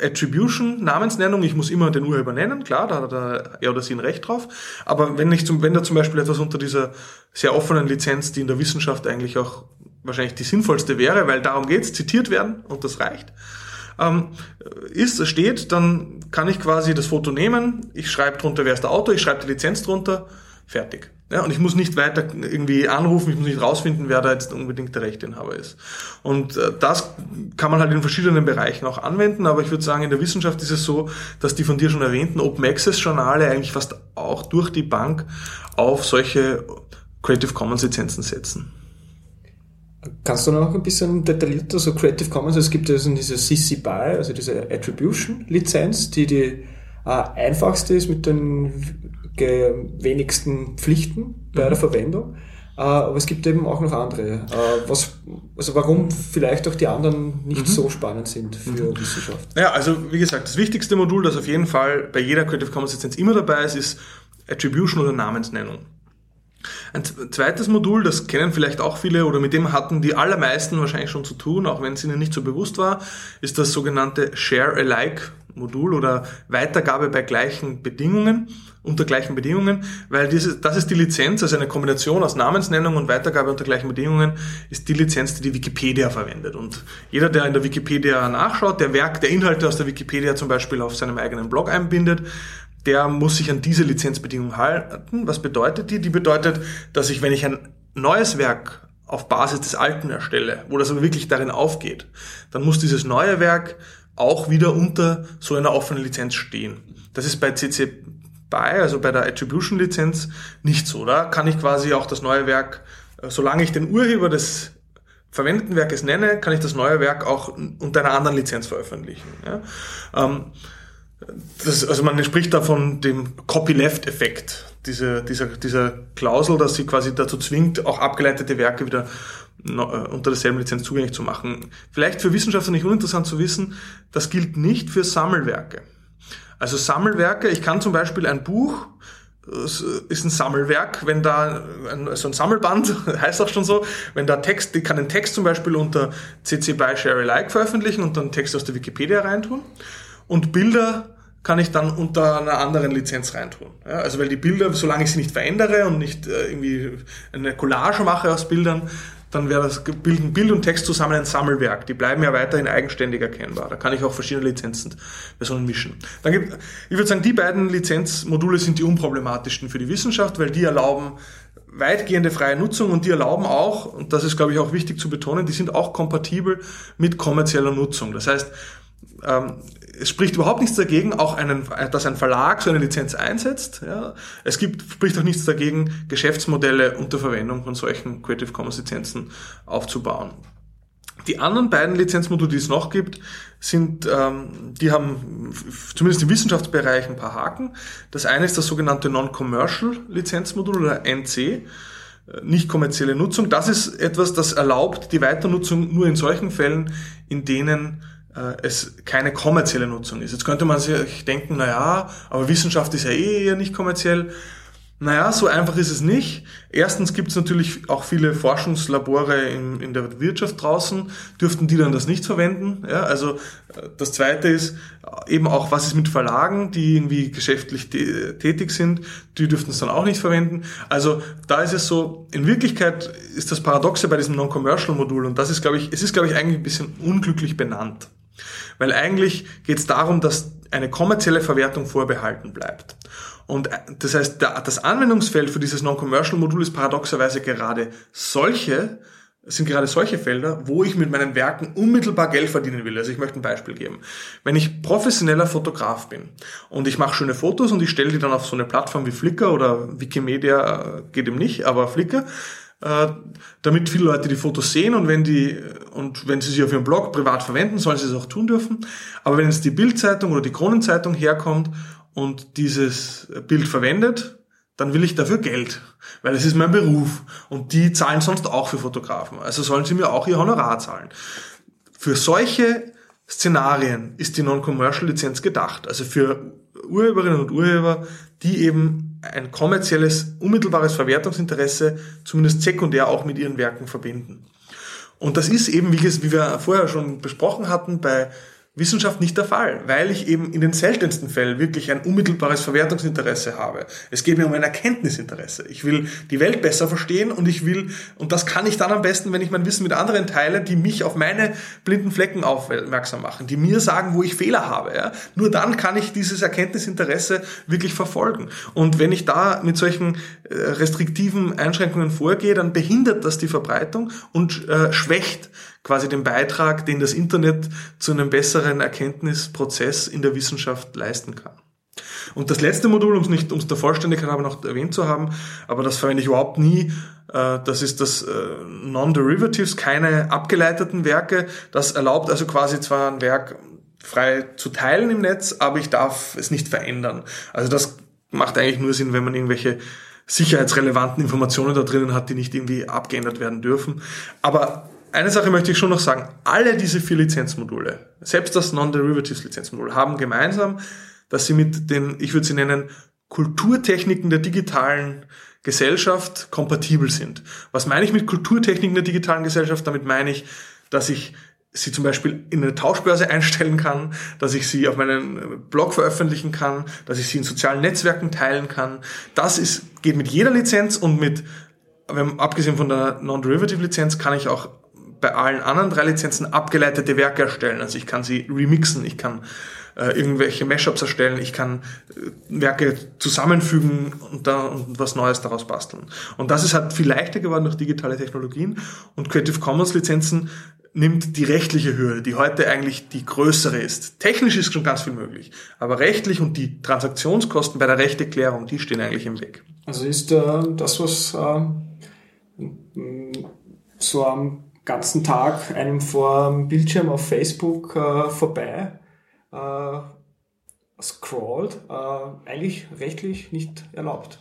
äh, Attribution, Namensnennung. Ich muss immer den Urheber nennen, klar, da hat er oder sie ein Recht drauf. Aber wenn ich zum, wenn da zum Beispiel etwas unter dieser sehr offenen Lizenz, die in der Wissenschaft eigentlich auch wahrscheinlich die sinnvollste wäre, weil darum geht's, zitiert werden und das reicht, ähm, ist, steht, dann kann ich quasi das Foto nehmen, ich schreibe drunter, wer ist der Autor, ich schreibe die Lizenz drunter, fertig. Ja, und ich muss nicht weiter irgendwie anrufen, ich muss nicht rausfinden, wer da jetzt unbedingt der Rechteinhaber ist. Und äh, das kann man halt in verschiedenen Bereichen auch anwenden, aber ich würde sagen, in der Wissenschaft ist es so, dass die von dir schon erwähnten Open Access Journale eigentlich fast auch durch die Bank auf solche Creative Commons Lizenzen setzen. Kannst du noch ein bisschen detaillierter so Creative Commons, es gibt ja also diese CC BY, also diese Attribution Lizenz, die die äh, einfachste ist mit den wenigsten Pflichten bei mhm. der Verwendung. Äh, aber es gibt eben auch noch andere. Äh, was, also warum vielleicht auch die anderen nicht mhm. so spannend sind für mhm. Wissenschaft. Ja, also wie gesagt, das wichtigste Modul, das auf jeden Fall bei jeder Creative Commons Lizenz immer dabei ist, ist Attribution oder Namensnennung. Ein zweites Modul, das kennen vielleicht auch viele oder mit dem hatten die allermeisten wahrscheinlich schon zu tun, auch wenn es ihnen nicht so bewusst war, ist das sogenannte Share Alike Modul oder Weitergabe bei gleichen Bedingungen, unter gleichen Bedingungen, weil diese, das ist die Lizenz, also eine Kombination aus Namensnennung und Weitergabe unter gleichen Bedingungen, ist die Lizenz, die die Wikipedia verwendet. Und jeder, der in der Wikipedia nachschaut, der Werk, der Inhalte aus der Wikipedia zum Beispiel auf seinem eigenen Blog einbindet, der muss sich an diese Lizenzbedingungen halten. Was bedeutet die? Die bedeutet, dass ich, wenn ich ein neues Werk auf Basis des alten erstelle, wo das aber wirklich darin aufgeht, dann muss dieses neue Werk auch wieder unter so einer offenen Lizenz stehen. Das ist bei CC BY, also bei der Attribution Lizenz, nicht so. Da kann ich quasi auch das neue Werk, äh, solange ich den Urheber des verwendeten Werkes nenne, kann ich das neue Werk auch unter einer anderen Lizenz veröffentlichen. Ja? Ähm, das, also man spricht da von dem Copyleft-Effekt, diese, dieser, dieser Klausel, dass sie quasi dazu zwingt, auch abgeleitete Werke wieder äh, unter derselben Lizenz zugänglich zu machen. Vielleicht für Wissenschaftler nicht uninteressant zu wissen, das gilt nicht für Sammelwerke. Also Sammelwerke, ich kann zum Beispiel ein Buch, ist ein Sammelwerk, wenn da ein, so ein Sammelband, heißt auch schon so, wenn da Text, ich kann den Text zum Beispiel unter CC BY Share Alike veröffentlichen und dann Text aus der Wikipedia reintun und Bilder kann ich dann unter einer anderen Lizenz reintun. Ja, also weil die Bilder, solange ich sie nicht verändere und nicht äh, irgendwie eine Collage mache aus Bildern, dann wäre das bilden Bild und Text zusammen ein Sammelwerk. Die bleiben ja weiterhin eigenständig erkennbar. Da kann ich auch verschiedene Lizenzenversionen mischen. Dann gibt, ich würde sagen, die beiden Lizenzmodule sind die unproblematischsten für die Wissenschaft, weil die erlauben weitgehende freie Nutzung und die erlauben auch, und das ist glaube ich auch wichtig zu betonen, die sind auch kompatibel mit kommerzieller Nutzung. Das heißt, ähm, es spricht überhaupt nichts dagegen, auch einen, dass ein Verlag so eine Lizenz einsetzt. Ja. Es gibt, spricht auch nichts dagegen, Geschäftsmodelle unter Verwendung von solchen Creative Commons Lizenzen aufzubauen. Die anderen beiden Lizenzmodule, die es noch gibt, sind, ähm, die haben zumindest im Wissenschaftsbereich ein paar Haken. Das eine ist das sogenannte Non-Commercial Lizenzmodul oder NC, äh, nicht kommerzielle Nutzung. Das ist etwas, das erlaubt die Weiternutzung nur in solchen Fällen, in denen es keine kommerzielle Nutzung ist. Jetzt könnte man sich denken, na ja, aber Wissenschaft ist ja eh eher nicht kommerziell. Naja, so einfach ist es nicht. Erstens gibt es natürlich auch viele Forschungslabore in, in der Wirtschaft draußen. Dürften die dann das nicht verwenden? Ja, also äh, das Zweite ist eben auch, was ist mit Verlagen, die irgendwie geschäftlich tätig sind? Die dürften es dann auch nicht verwenden. Also da ist es so, in Wirklichkeit ist das Paradoxe bei diesem Non-Commercial-Modul und das ist, glaube ich, es ist, glaube ich, eigentlich ein bisschen unglücklich benannt. Weil eigentlich geht es darum, dass eine kommerzielle Verwertung vorbehalten bleibt. Und äh, das heißt, das Anwendungsfeld für dieses Non-Commercial-Modul ist paradoxerweise gerade solche, sind gerade solche Felder, wo ich mit meinen Werken unmittelbar Geld verdienen will. Also ich möchte ein Beispiel geben. Wenn ich professioneller Fotograf bin und ich mache schöne Fotos und ich stelle die dann auf so eine Plattform wie Flickr oder Wikimedia, äh, geht eben nicht, aber Flickr, äh, damit viele Leute die Fotos sehen und wenn die und wenn sie sie auf ihrem Blog privat verwenden, sollen sie es auch tun dürfen. Aber wenn jetzt die Bildzeitung oder die Kronenzeitung herkommt und dieses Bild verwendet, dann will ich dafür Geld, weil es ist mein Beruf und die zahlen sonst auch für Fotografen. Also sollen sie mir auch ihr Honorar zahlen. Für solche Szenarien ist die Non-Commercial-Lizenz gedacht. Also für Urheberinnen und Urheber, die eben ein kommerzielles, unmittelbares Verwertungsinteresse zumindest sekundär auch mit ihren Werken verbinden. Und das ist eben, wie wir vorher schon besprochen hatten, bei Wissenschaft nicht der Fall, weil ich eben in den seltensten Fällen wirklich ein unmittelbares Verwertungsinteresse habe. Es geht mir um ein Erkenntnisinteresse. Ich will die Welt besser verstehen und ich will, und das kann ich dann am besten, wenn ich mein Wissen mit anderen teile, die mich auf meine blinden Flecken aufmerksam machen, die mir sagen, wo ich Fehler habe. Ja? Nur dann kann ich dieses Erkenntnisinteresse wirklich verfolgen. Und wenn ich da mit solchen äh, restriktiven Einschränkungen vorgehe, dann behindert das die Verbreitung und äh, schwächt quasi den Beitrag, den das Internet zu einem besseren Erkenntnisprozess in der Wissenschaft leisten kann. Und das letzte Modul, um es nicht, um es der Vollständigkeit aber noch erwähnt zu haben, aber das verwende ich überhaupt nie, äh, das ist das äh, Non-Derivatives, keine abgeleiteten Werke. Das erlaubt also quasi zwar ein Werk frei zu teilen im Netz, aber ich darf es nicht verändern. Also das macht eigentlich nur Sinn, wenn man irgendwelche sicherheitsrelevanten Informationen da drinnen hat, die nicht irgendwie abgeändert werden dürfen. Aber eine Sache möchte ich schon noch sagen. Alle diese vier Lizenzmodule, selbst das Non-Derivatives Lizenzmodul, haben gemeinsam, dass sie mit den, ich würde sie nennen, Kulturtechniken der digitalen Gesellschaft kompatibel sind. Was meine ich mit Kulturtechniken der digitalen Gesellschaft? Damit meine ich, dass ich sie zum Beispiel in eine Tauschbörse einstellen kann, dass ich sie auf meinen Blog veröffentlichen kann, dass ich sie in sozialen Netzwerken teilen kann. Das ist, geht mit jeder Lizenz und mit, abgesehen von der Non-Derivative-Lizenz, kann ich auch bei allen anderen drei Lizenzen abgeleitete Werke erstellen. Also ich kann sie remixen, ich kann äh, irgendwelche Mashups erstellen, ich kann äh, Werke zusammenfügen und da und was Neues daraus basteln. Und das ist halt viel leichter geworden durch digitale Technologien und Creative Commons Lizenzen nimmt die rechtliche Hürde, die heute eigentlich die größere ist. Technisch ist schon ganz viel möglich, aber rechtlich und die Transaktionskosten bei der Rechteklärung, die stehen eigentlich im Weg. Also ist äh, das, was äh, so am ganzen Tag einem vor dem Bildschirm auf Facebook äh, vorbei äh, scrollt, äh, eigentlich rechtlich nicht erlaubt.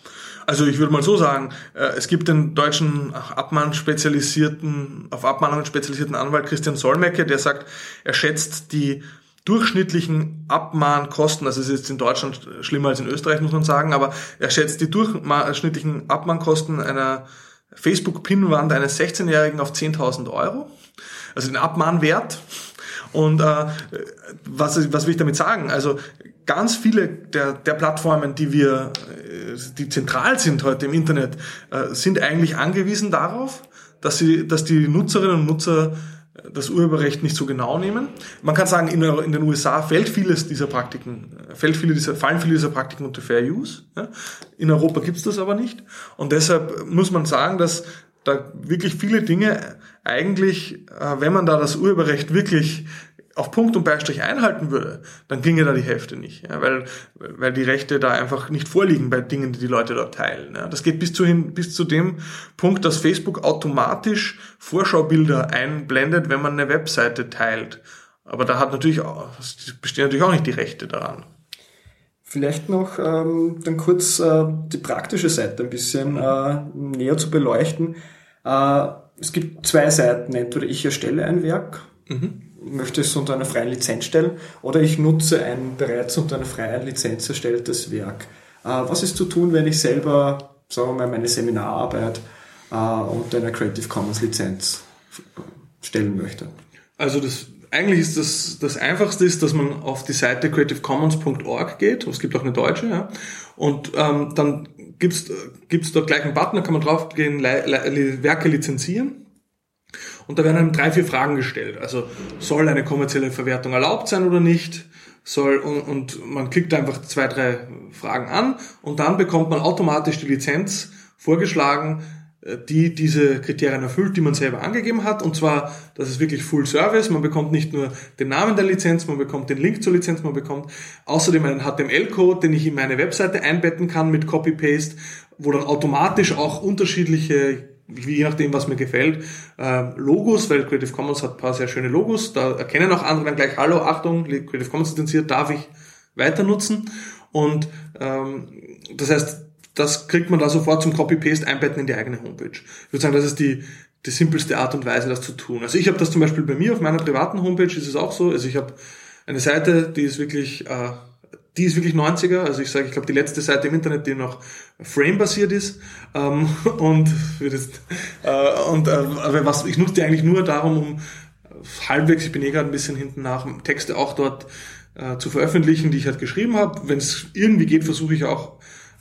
Also ich würde mal so sagen, äh, es gibt den deutschen Abmahn spezialisierten, auf Abmahnungen spezialisierten Anwalt Christian Solmecke, der sagt, er schätzt die durchschnittlichen Abmahnkosten, also es ist jetzt in Deutschland schlimmer als in Österreich, muss man sagen, aber er schätzt die durchschnittlichen Abmahnkosten einer Facebook-Pinwand eines 16-Jährigen auf 10.000 Euro. Also den Abmahnwert. Und äh, was, was will ich damit sagen? Also ganz viele der, der Plattformen, die wir, äh, die zentral sind heute im Internet, äh, sind eigentlich angewiesen darauf, dass sie, dass die Nutzerinnen und Nutzer das Urheberrecht nicht so genau nehmen. Man kann sagen, in, in den USA fällt vieles dieser Praktiken, fällt viele dieser, fallen viele dieser Praktiken unter Fair Use. Ja? In Europa gibt es das aber nicht. Und deshalb muss man sagen, dass da wirklich viele Dinge eigentlich, äh, wenn man da das Urheberrecht wirklich auf Punkt und Beistrich einhalten würde, dann ginge da die Hälfte nicht, ja, weil, weil die Rechte da einfach nicht vorliegen bei Dingen, die die Leute dort teilen. Ja. Das geht bis zu, hin, bis zu dem Punkt, dass Facebook automatisch Vorschaubilder einblendet, wenn man eine Webseite teilt. Aber da hat natürlich auch, bestehen natürlich auch nicht die Rechte daran. Vielleicht noch ähm, dann kurz äh, die praktische Seite ein bisschen äh, näher zu beleuchten. Äh, es gibt zwei Seiten. Entweder ich erstelle ein Werk mhm möchte es unter einer freien Lizenz stellen oder ich nutze ein bereits unter einer freien Lizenz erstelltes Werk. Äh, was ist zu tun, wenn ich selber, sagen wir mal, meine Seminararbeit äh, unter einer Creative Commons Lizenz stellen möchte? Also das eigentlich ist das, das einfachste ist, dass man auf die Seite creativecommons.org geht. Es gibt auch eine deutsche, ja. Und ähm, dann gibt's gibt's dort gleich einen Button, da kann man draufgehen, Werke lizenzieren. Und da werden einem drei, vier Fragen gestellt. Also soll eine kommerzielle Verwertung erlaubt sein oder nicht? Soll und, und man klickt einfach zwei, drei Fragen an und dann bekommt man automatisch die Lizenz vorgeschlagen, äh, die diese Kriterien erfüllt, die man selber angegeben hat. Und zwar, das ist wirklich Full Service. Man bekommt nicht nur den Namen der Lizenz, man bekommt den Link zur Lizenz, man bekommt außerdem einen HTML-Code, den ich in meine Webseite einbetten kann mit Copy-Paste, wo dann automatisch auch unterschiedliche je nachdem, was mir gefällt, äh, Logos, weil Creative Commons hat paar sehr schöne Logos, da erkennen auch andere dann gleich, hallo, Achtung, Creative Commons lizenziert, darf ich weiter nutzen. Und ähm, das heißt, das kriegt man da sofort zum Copy-Paste einbetten in die eigene Homepage. Ich würde sagen, das ist die, die simpelste Art und Weise, das zu tun. Also ich habe das zum Beispiel bei mir auf meiner privaten Homepage ist es auch so. Also ich habe eine Seite, die ist wirklich äh, die ist wirklich 90er. Also ich sage, ich glaube, die letzte Seite im Internet, die noch Frame-basiert ist. Ähm, und das, äh, und äh, aber was, ich nutze die eigentlich nur darum, um halbwegs, ich bin eh gerade ein bisschen hinten nach, Texte auch dort äh, zu veröffentlichen, die ich halt geschrieben habe. Wenn es irgendwie geht, versuche ich auch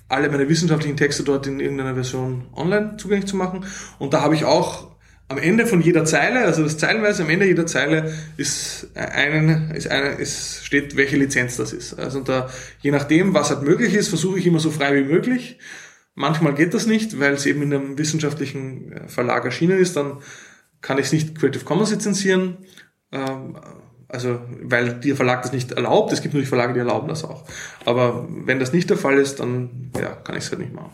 alle meine wissenschaftlichen Texte dort in irgendeiner Version online zugänglich zu machen. Und da habe ich auch am Ende von jeder Zeile, also das Zeilenweise, am Ende jeder Zeile ist einen, ist eine, ist, steht, welche Lizenz das ist. Also da, je nachdem, was halt möglich ist, versuche ich immer so frei wie möglich. Manchmal geht das nicht, weil es eben in einem wissenschaftlichen äh, Verlag erschienen ist, dann kann ich es nicht Creative Commons lizenzieren. Ähm, also, weil der Verlag das nicht erlaubt. Es gibt natürlich Verlage, die erlauben das auch. Aber wenn das nicht der Fall ist, dann ja, kann ich es halt nicht machen.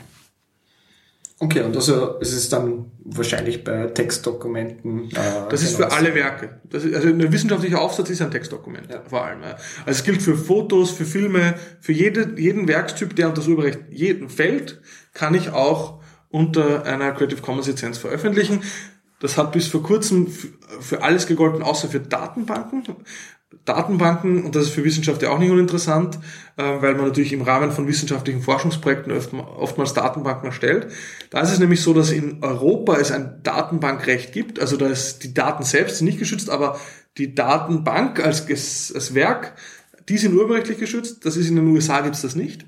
Okay, und also ist es dann wahrscheinlich bei Textdokumenten. Äh, das ist für alle Werke. Das ist, also ein wissenschaftlicher Aufsatz ist ein Textdokument, ja. vor allem. Ja. Also es gilt für Fotos, für Filme, für jede, jeden Werkstyp, der unter das Urheberrecht jeden fällt, kann ich auch unter einer Creative Commons Lizenz veröffentlichen. Das hat bis vor kurzem für alles gegolten, außer für Datenbanken. Datenbanken, und das ist für Wissenschaft ja auch nicht uninteressant, äh, weil man natürlich im Rahmen von wissenschaftlichen Forschungsprojekten oftmals Datenbanken erstellt. Da ist es nämlich so, dass in Europa es ein Datenbankrecht gibt, also da ist die Daten selbst nicht geschützt, aber die Datenbank als, als Werk, die sind urheberrechtlich geschützt, das ist in den USA gibt es das nicht.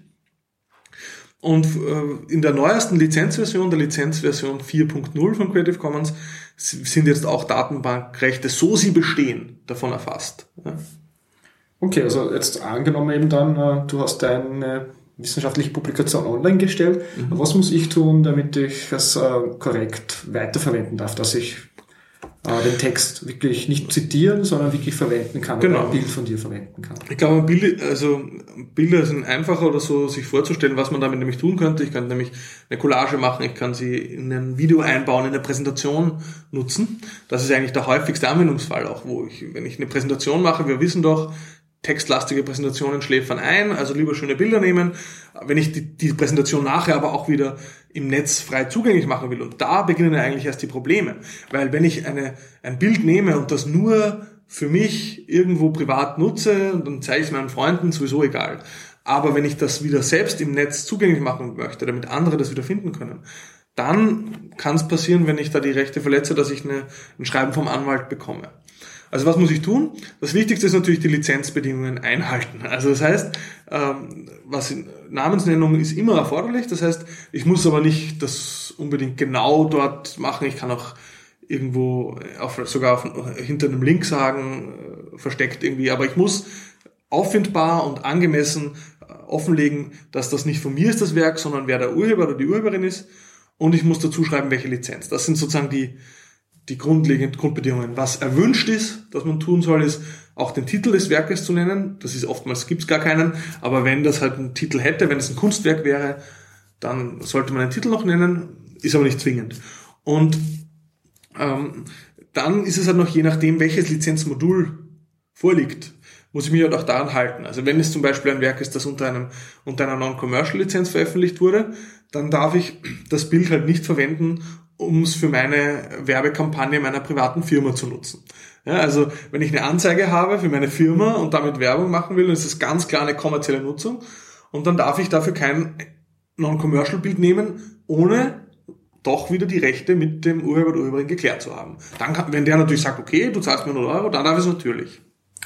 Und äh, in der neuesten Lizenzversion, der Lizenzversion 4.0 von Creative Commons, sind jetzt auch Datenbankrechte, so sie bestehen, davon erfasst. Ja. Okay, also jetzt angenommen eben dann, äh, du hast deine wissenschaftliche Publikation online gestellt. Mhm. Was muss ich tun, damit ich es äh, korrekt weiterverwenden darf, dass ich äh, den Text wirklich nicht zitieren, sondern wirklich verwenden kann genau. oder ein Bild von dir verwenden kann. Ich glaube, Bild, also Bilder sind einfacher oder so, sich vorzustellen, was man damit nämlich tun könnte. Ich kann nämlich eine Collage machen, ich kann sie in ein Video einbauen, in eine Präsentation nutzen. Das ist eigentlich der häufigste Anwendungsfall auch, wo ich, wenn ich eine Präsentation mache, wir wissen doch, textlastige Präsentationen schläfern ein, also lieber schöne Bilder nehmen. Wenn ich die, die, Präsentation nachher aber auch wieder im Netz frei zugänglich machen will, und da beginnen eigentlich erst die Probleme. Weil wenn ich eine, ein Bild nehme und das nur für mich irgendwo privat nutze, dann zeige ich es meinen Freunden, sowieso egal. Aber wenn ich das wieder selbst im Netz zugänglich machen möchte, damit andere das wieder finden können, dann kann es passieren, wenn ich da die Rechte verletze, dass ich eine, ein Schreiben vom Anwalt bekomme. Also was muss ich tun? Das Wichtigste ist natürlich die Lizenzbedingungen einhalten. Also das heißt, ähm, was Namensnennung ist immer erforderlich. Das heißt, ich muss aber nicht das unbedingt genau dort machen. Ich kann auch irgendwo auf, sogar auf, hinter einem Link sagen, äh, versteckt irgendwie. Aber ich muss auffindbar und angemessen äh, offenlegen, dass das nicht von mir ist, das Werk, sondern wer der Urheber oder die Urheberin ist. Und ich muss dazu schreiben, welche Lizenz. Das sind sozusagen die, die grundlegenden Grundbedingungen. Was erwünscht ist, dass man tun soll, ist auch den Titel des Werkes zu nennen. Das ist oftmals gibt's gar keinen, aber wenn das halt einen Titel hätte, wenn es ein Kunstwerk wäre, dann sollte man einen Titel noch nennen, ist aber nicht zwingend. Und ähm, dann ist es halt noch je nachdem, welches Lizenzmodul vorliegt, muss ich mich halt auch daran halten. Also wenn es zum Beispiel ein Werk ist, das unter einem unter einer Non-Commercial-Lizenz veröffentlicht wurde, dann darf ich das Bild halt nicht verwenden, um es für meine Werbekampagne meiner privaten Firma zu nutzen. Ja, also wenn ich eine Anzeige habe für meine Firma und damit Werbung machen will, dann ist das ganz klar eine kommerzielle Nutzung und dann darf ich dafür kein Non-Commercial-Bild nehmen, ohne doch wieder die Rechte mit dem Urheber oder Urheberin geklärt zu haben. Dann kann, wenn der natürlich sagt, okay, du zahlst mir 0 Euro, dann darf ich es natürlich.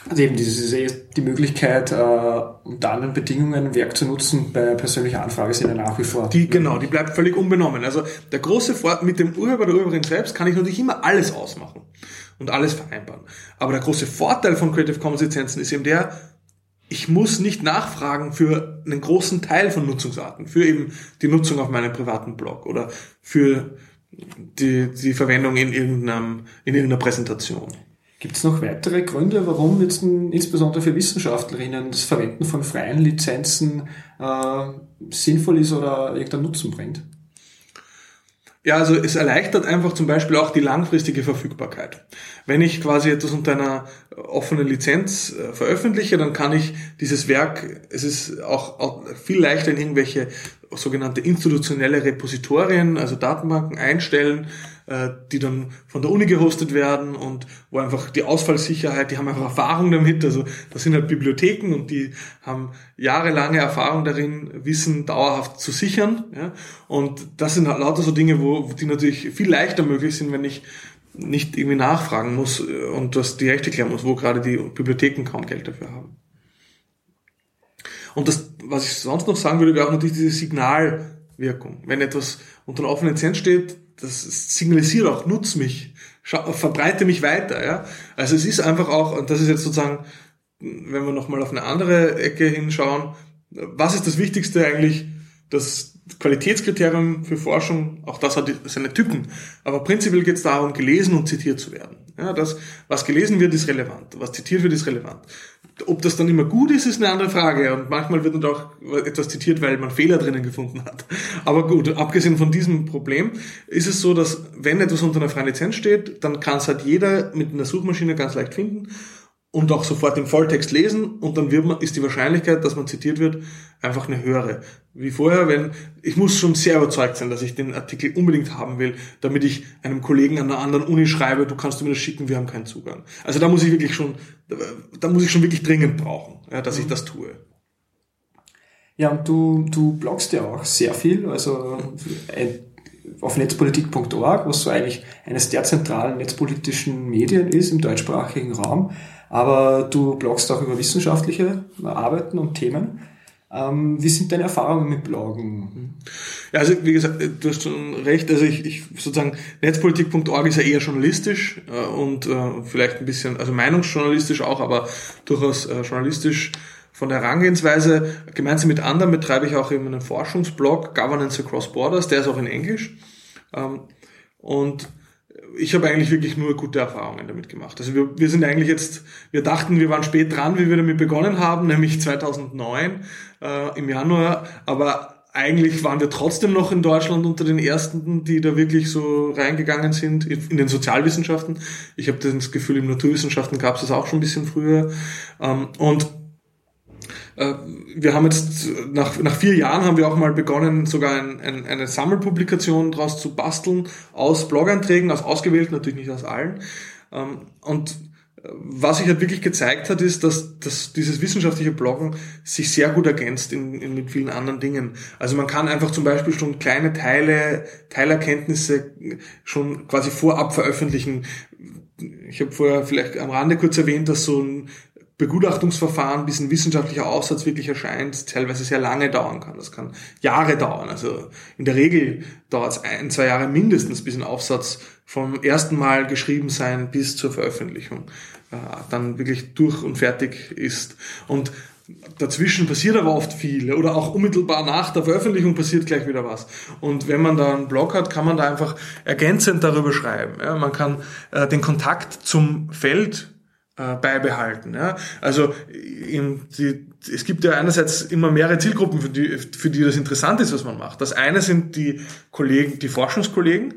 Also eben diese, die Möglichkeit, äh, unter anderen Bedingungen ein Werk zu nutzen bei persönlicher Anfrage sind ja nach wie vor. Die, genau, die bleibt völlig unbenommen. Also der große Vorteil mit dem Urheber oder Urheberin selbst kann ich natürlich immer alles ausmachen und alles vereinbaren. Aber der große Vorteil von Creative Commons Lizenzen ist eben der, ich muss nicht nachfragen für einen großen Teil von Nutzungsarten, für eben die Nutzung auf meinem privaten Blog oder für die, die Verwendung in irgendeinem, in irgendeiner Präsentation. Gibt es noch weitere Gründe, warum jetzt insbesondere für Wissenschaftlerinnen das Verwenden von freien Lizenzen äh, sinnvoll ist oder irgendeinen Nutzen bringt? Ja, also es erleichtert einfach zum Beispiel auch die langfristige Verfügbarkeit. Wenn ich quasi etwas unter einer offenen Lizenz äh, veröffentliche, dann kann ich dieses Werk, es ist auch, auch viel leichter in irgendwelche sogenannte institutionelle Repositorien, also Datenbanken einstellen, äh, die dann von der Uni gehostet werden und wo einfach die Ausfallsicherheit, die haben einfach Erfahrung damit. Also das sind halt Bibliotheken und die haben jahrelange Erfahrung darin, Wissen dauerhaft zu sichern. Ja? Und das sind halt lauter so Dinge, wo die natürlich viel leichter möglich sind, wenn ich nicht irgendwie nachfragen muss äh, und das direkt erklären muss, wo gerade die Bibliotheken kaum Geld dafür haben. Und das, was ich sonst noch sagen würde, wäre auch natürlich diese Signalwirkung. Wenn etwas unter einer offenen Lizenz steht, das signalisiert auch, nutz mich, verbreite mich weiter. Ja? Also es ist einfach auch, und das ist jetzt sozusagen, wenn wir nochmal auf eine andere Ecke hinschauen, was ist das Wichtigste eigentlich? Das Qualitätskriterium für Forschung, auch das hat seine Tücken. Aber prinzipiell geht es darum, gelesen und zitiert zu werden. Ja, das, was gelesen wird, ist relevant. Was zitiert wird, ist relevant. Ob das dann immer gut ist, ist eine andere Frage. Und manchmal wird dann auch etwas zitiert, weil man Fehler drinnen gefunden hat. Aber gut, abgesehen von diesem Problem ist es so, dass wenn etwas unter einer freien Lizenz steht, dann kann es halt jeder mit einer Suchmaschine ganz leicht finden. Und auch sofort den Volltext lesen und dann wird man, ist die Wahrscheinlichkeit, dass man zitiert wird, einfach eine höhere. Wie vorher, wenn, ich muss schon sehr überzeugt sein, dass ich den Artikel unbedingt haben will, damit ich einem Kollegen an einer anderen Uni schreibe, du kannst mir das schicken, wir haben keinen Zugang. Also da muss ich wirklich schon, da muss ich schon wirklich dringend brauchen, ja, dass ich das tue. Ja, und du, du bloggst ja auch sehr viel, also auf netzpolitik.org, was so eigentlich eines der zentralen netzpolitischen Medien ist im deutschsprachigen Raum. Aber du bloggst auch über wissenschaftliche Arbeiten und Themen. Ähm, wie sind deine Erfahrungen mit Bloggen? Ja, also wie gesagt, du hast schon recht. Also ich, ich sozusagen netzpolitik.org ist ja eher journalistisch äh, und äh, vielleicht ein bisschen, also meinungsjournalistisch auch, aber durchaus äh, journalistisch von der Herangehensweise. Gemeinsam mit anderen betreibe ich auch eben einen Forschungsblog Governance Across Borders, der ist auch in Englisch. Ähm, und ich habe eigentlich wirklich nur gute Erfahrungen damit gemacht. Also wir, wir sind eigentlich jetzt, wir dachten, wir waren spät dran, wie wir damit begonnen haben, nämlich 2009 äh, im Januar, aber eigentlich waren wir trotzdem noch in Deutschland unter den ersten, die da wirklich so reingegangen sind in den Sozialwissenschaften. Ich habe das Gefühl, im Naturwissenschaften gab es das auch schon ein bisschen früher. Ähm, und wir haben jetzt nach, nach vier Jahren haben wir auch mal begonnen, sogar ein, ein, eine Sammelpublikation daraus zu basteln aus Blog-Einträgen, aus ausgewählten, natürlich nicht aus allen. Ähm, und äh, was sich halt wirklich gezeigt hat, ist, dass, dass dieses wissenschaftliche Bloggen sich sehr gut ergänzt in, in, mit vielen anderen Dingen. Also man kann einfach zum Beispiel schon kleine Teile, Teilerkenntnisse schon quasi vorab veröffentlichen. Ich habe vorher vielleicht am Rande kurz erwähnt, dass so ein Begutachtungsverfahren, bis ein wissenschaftlicher Aufsatz wirklich erscheint, teilweise sehr lange dauern kann. Das kann Jahre dauern. Also in der Regel dauert es ein, zwei Jahre mindestens, bis ein Aufsatz vom ersten Mal geschrieben sein bis zur Veröffentlichung äh, dann wirklich durch und fertig ist. Und dazwischen passiert aber oft viel oder auch unmittelbar nach der Veröffentlichung passiert gleich wieder was. Und wenn man da einen Blog hat, kann man da einfach ergänzend darüber schreiben. Ja, man kann äh, den Kontakt zum Feld äh, beibehalten. Ja? Also in die, es gibt ja einerseits immer mehrere Zielgruppen, für die, für die das interessant ist, was man macht. Das eine sind die Kollegen, die Forschungskollegen,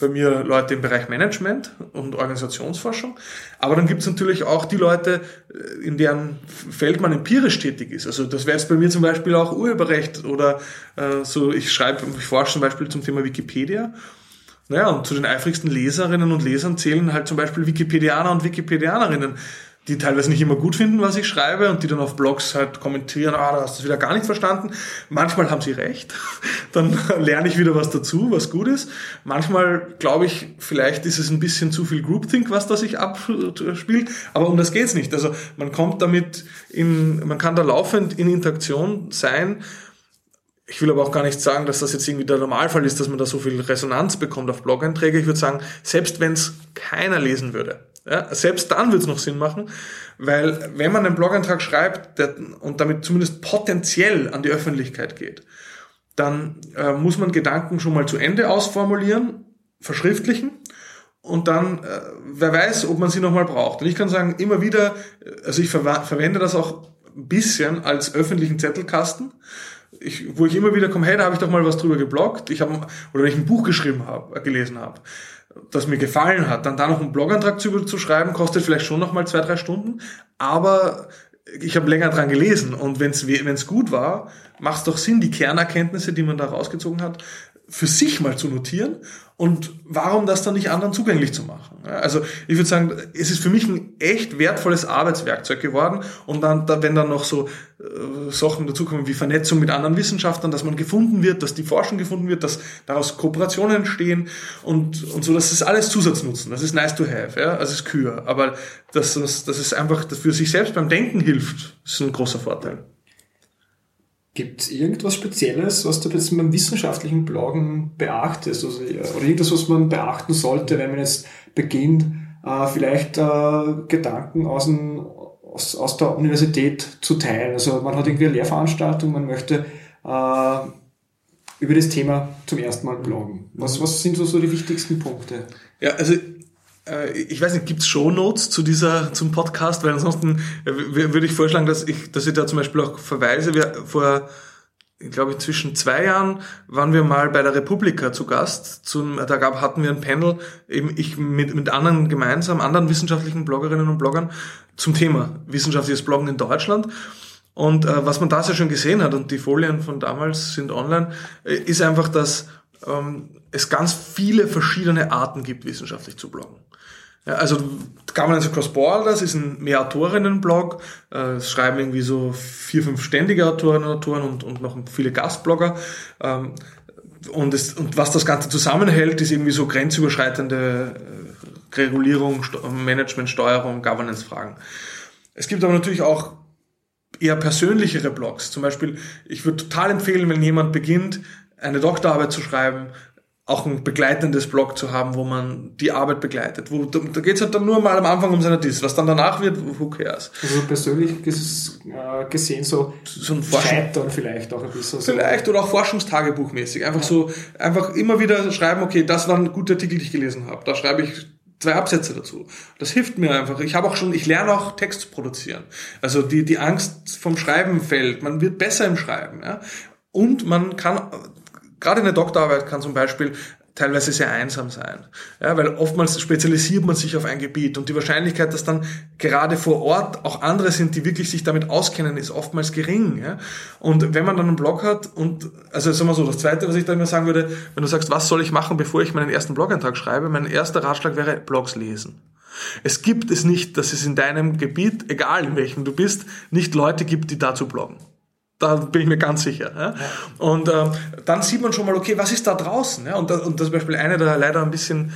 bei mir Leute im Bereich Management und Organisationsforschung. Aber dann gibt es natürlich auch die Leute, äh, in deren Feld man empirisch tätig ist. Also das wäre jetzt bei mir zum Beispiel auch Urheberrecht oder äh, so, ich schreibe, ich forsche zum Beispiel zum Thema Wikipedia naja, und zu den eifrigsten Leserinnen und Lesern zählen halt zum Beispiel Wikipedianer und Wikipedianerinnen, die teilweise nicht immer gut finden, was ich schreibe und die dann auf Blogs halt kommentieren, ah, da hast du wieder gar nicht verstanden. Manchmal haben sie recht, dann lerne ich wieder was dazu, was gut ist. Manchmal glaube ich, vielleicht ist es ein bisschen zu viel Groupthink, was da sich abspielt, aber um das geht's nicht. Also man kommt damit in, man kann da laufend in Interaktion sein ich will aber auch gar nicht sagen, dass das jetzt irgendwie der Normalfall ist, dass man da so viel Resonanz bekommt auf Blog-Einträge. Ich würde sagen, selbst wenn es keiner lesen würde, ja, selbst dann würde es noch Sinn machen, weil wenn man einen Blog-Eintrag schreibt der, und damit zumindest potenziell an die Öffentlichkeit geht, dann äh, muss man Gedanken schon mal zu Ende ausformulieren, verschriftlichen und dann, äh, wer weiß, ob man sie nochmal braucht. Und ich kann sagen, immer wieder, also ich ver verwende das auch ein bisschen als öffentlichen Zettelkasten ich, wo ich immer wieder komme, hey, da habe ich doch mal was drüber gebloggt, ich habe oder wenn ich ein Buch geschrieben habe, äh, gelesen habe, das mir gefallen hat, dann da noch einen Blogantrag zu, zu schreiben, kostet vielleicht schon noch mal zwei, drei Stunden, aber ich habe länger dran gelesen. Und wenn es gut war, macht es doch Sinn, die Kernerkenntnisse, die man da rausgezogen hat, für sich mal zu notieren und warum das dann nicht anderen zugänglich zu machen. Also ich würde sagen, es ist für mich ein echt wertvolles Arbeitswerkzeug geworden und dann, wenn dann noch so äh, Sachen dazukommen wie Vernetzung mit anderen Wissenschaftlern, dass man gefunden wird, dass die Forschung gefunden wird, dass daraus Kooperationen entstehen und, und so, das ist alles Zusatznutzen, das ist nice to have, ja, also ist Kür, aber dass das, das ist einfach, das für sich selbst beim Denken hilft, ist ein großer Vorteil. Gibt es irgendwas Spezielles, was du jetzt beim wissenschaftlichen Bloggen beachtest? Also, oder irgendwas, was man beachten sollte, wenn man jetzt beginnt, äh, vielleicht äh, Gedanken aus, dem, aus, aus der Universität zu teilen? Also man hat irgendwie eine Lehrveranstaltung, man möchte äh, über das Thema zum ersten Mal bloggen. Was, was sind so, so die wichtigsten Punkte? Ja, also äh, ich weiß nicht, gibt's Shownotes zu dieser, zum Podcast? Weil ansonsten äh, würde ich vorschlagen, dass ich, dass ich da zum Beispiel auch verweise. Wir, vor, ich glaube, zwischen zwei Jahren waren wir mal bei der Republika zu Gast. Zum, da gab, hatten wir ein Panel, eben ich mit, mit anderen gemeinsam, anderen wissenschaftlichen Bloggerinnen und Bloggern zum Thema wissenschaftliches Bloggen in Deutschland. Und äh, was man da sehr schön gesehen hat, und die Folien von damals sind online, äh, ist einfach, dass ähm, es ganz viele verschiedene Arten gibt, wissenschaftlich zu bloggen. Ja, also Governance Across Borders ist ein Mehrautorinnen-Blog. Äh, es schreiben irgendwie so vier, fünf ständige Autorinnen und Autoren und, und noch viele Gastblogger. Ähm, und, es, und was das Ganze zusammenhält, ist irgendwie so grenzüberschreitende äh, Regulierung, Management, Steuerung, Governance-Fragen. Es gibt aber natürlich auch eher persönlichere Blogs. Zum Beispiel, ich würde total empfehlen, wenn jemand beginnt, eine Doktorarbeit zu schreiben, auch ein begleitendes Blog zu haben, wo man die Arbeit begleitet. Wo, da da geht es halt dann nur mal am Anfang um seine Diss. Was dann danach wird, who cares? Also persönlich ges äh, gesehen so, so ein Scheitern vielleicht auch ein bisschen. So. Vielleicht oder auch Forschungstagebuchmäßig. Einfach ja. so, einfach immer wieder schreiben, okay, das war ein guter Artikel, den ich gelesen habe. Da schreibe ich zwei Absätze dazu. Das hilft mir einfach. Ich habe auch schon, ich lerne auch Text zu produzieren. Also die, die Angst vom Schreiben fällt. Man wird besser im Schreiben. Ja? Und man kann gerade eine Doktorarbeit kann zum Beispiel teilweise sehr einsam sein. Ja, weil oftmals spezialisiert man sich auf ein Gebiet und die Wahrscheinlichkeit, dass dann gerade vor Ort auch andere sind, die wirklich sich damit auskennen, ist oftmals gering. Ja? Und wenn man dann einen Blog hat und, also sagen wir so, das Zweite, was ich da immer sagen würde, wenn du sagst, was soll ich machen, bevor ich meinen ersten Blog-Eintrag schreibe, mein erster Ratschlag wäre Blogs lesen. Es gibt es nicht, dass es in deinem Gebiet, egal in welchem du bist, nicht Leute gibt, die dazu bloggen. Da bin ich mir ganz sicher. Ja? Und ähm, dann sieht man schon mal, okay, was ist da draußen? Ja? Und, und das ist zum Beispiel eine der leider ein bisschen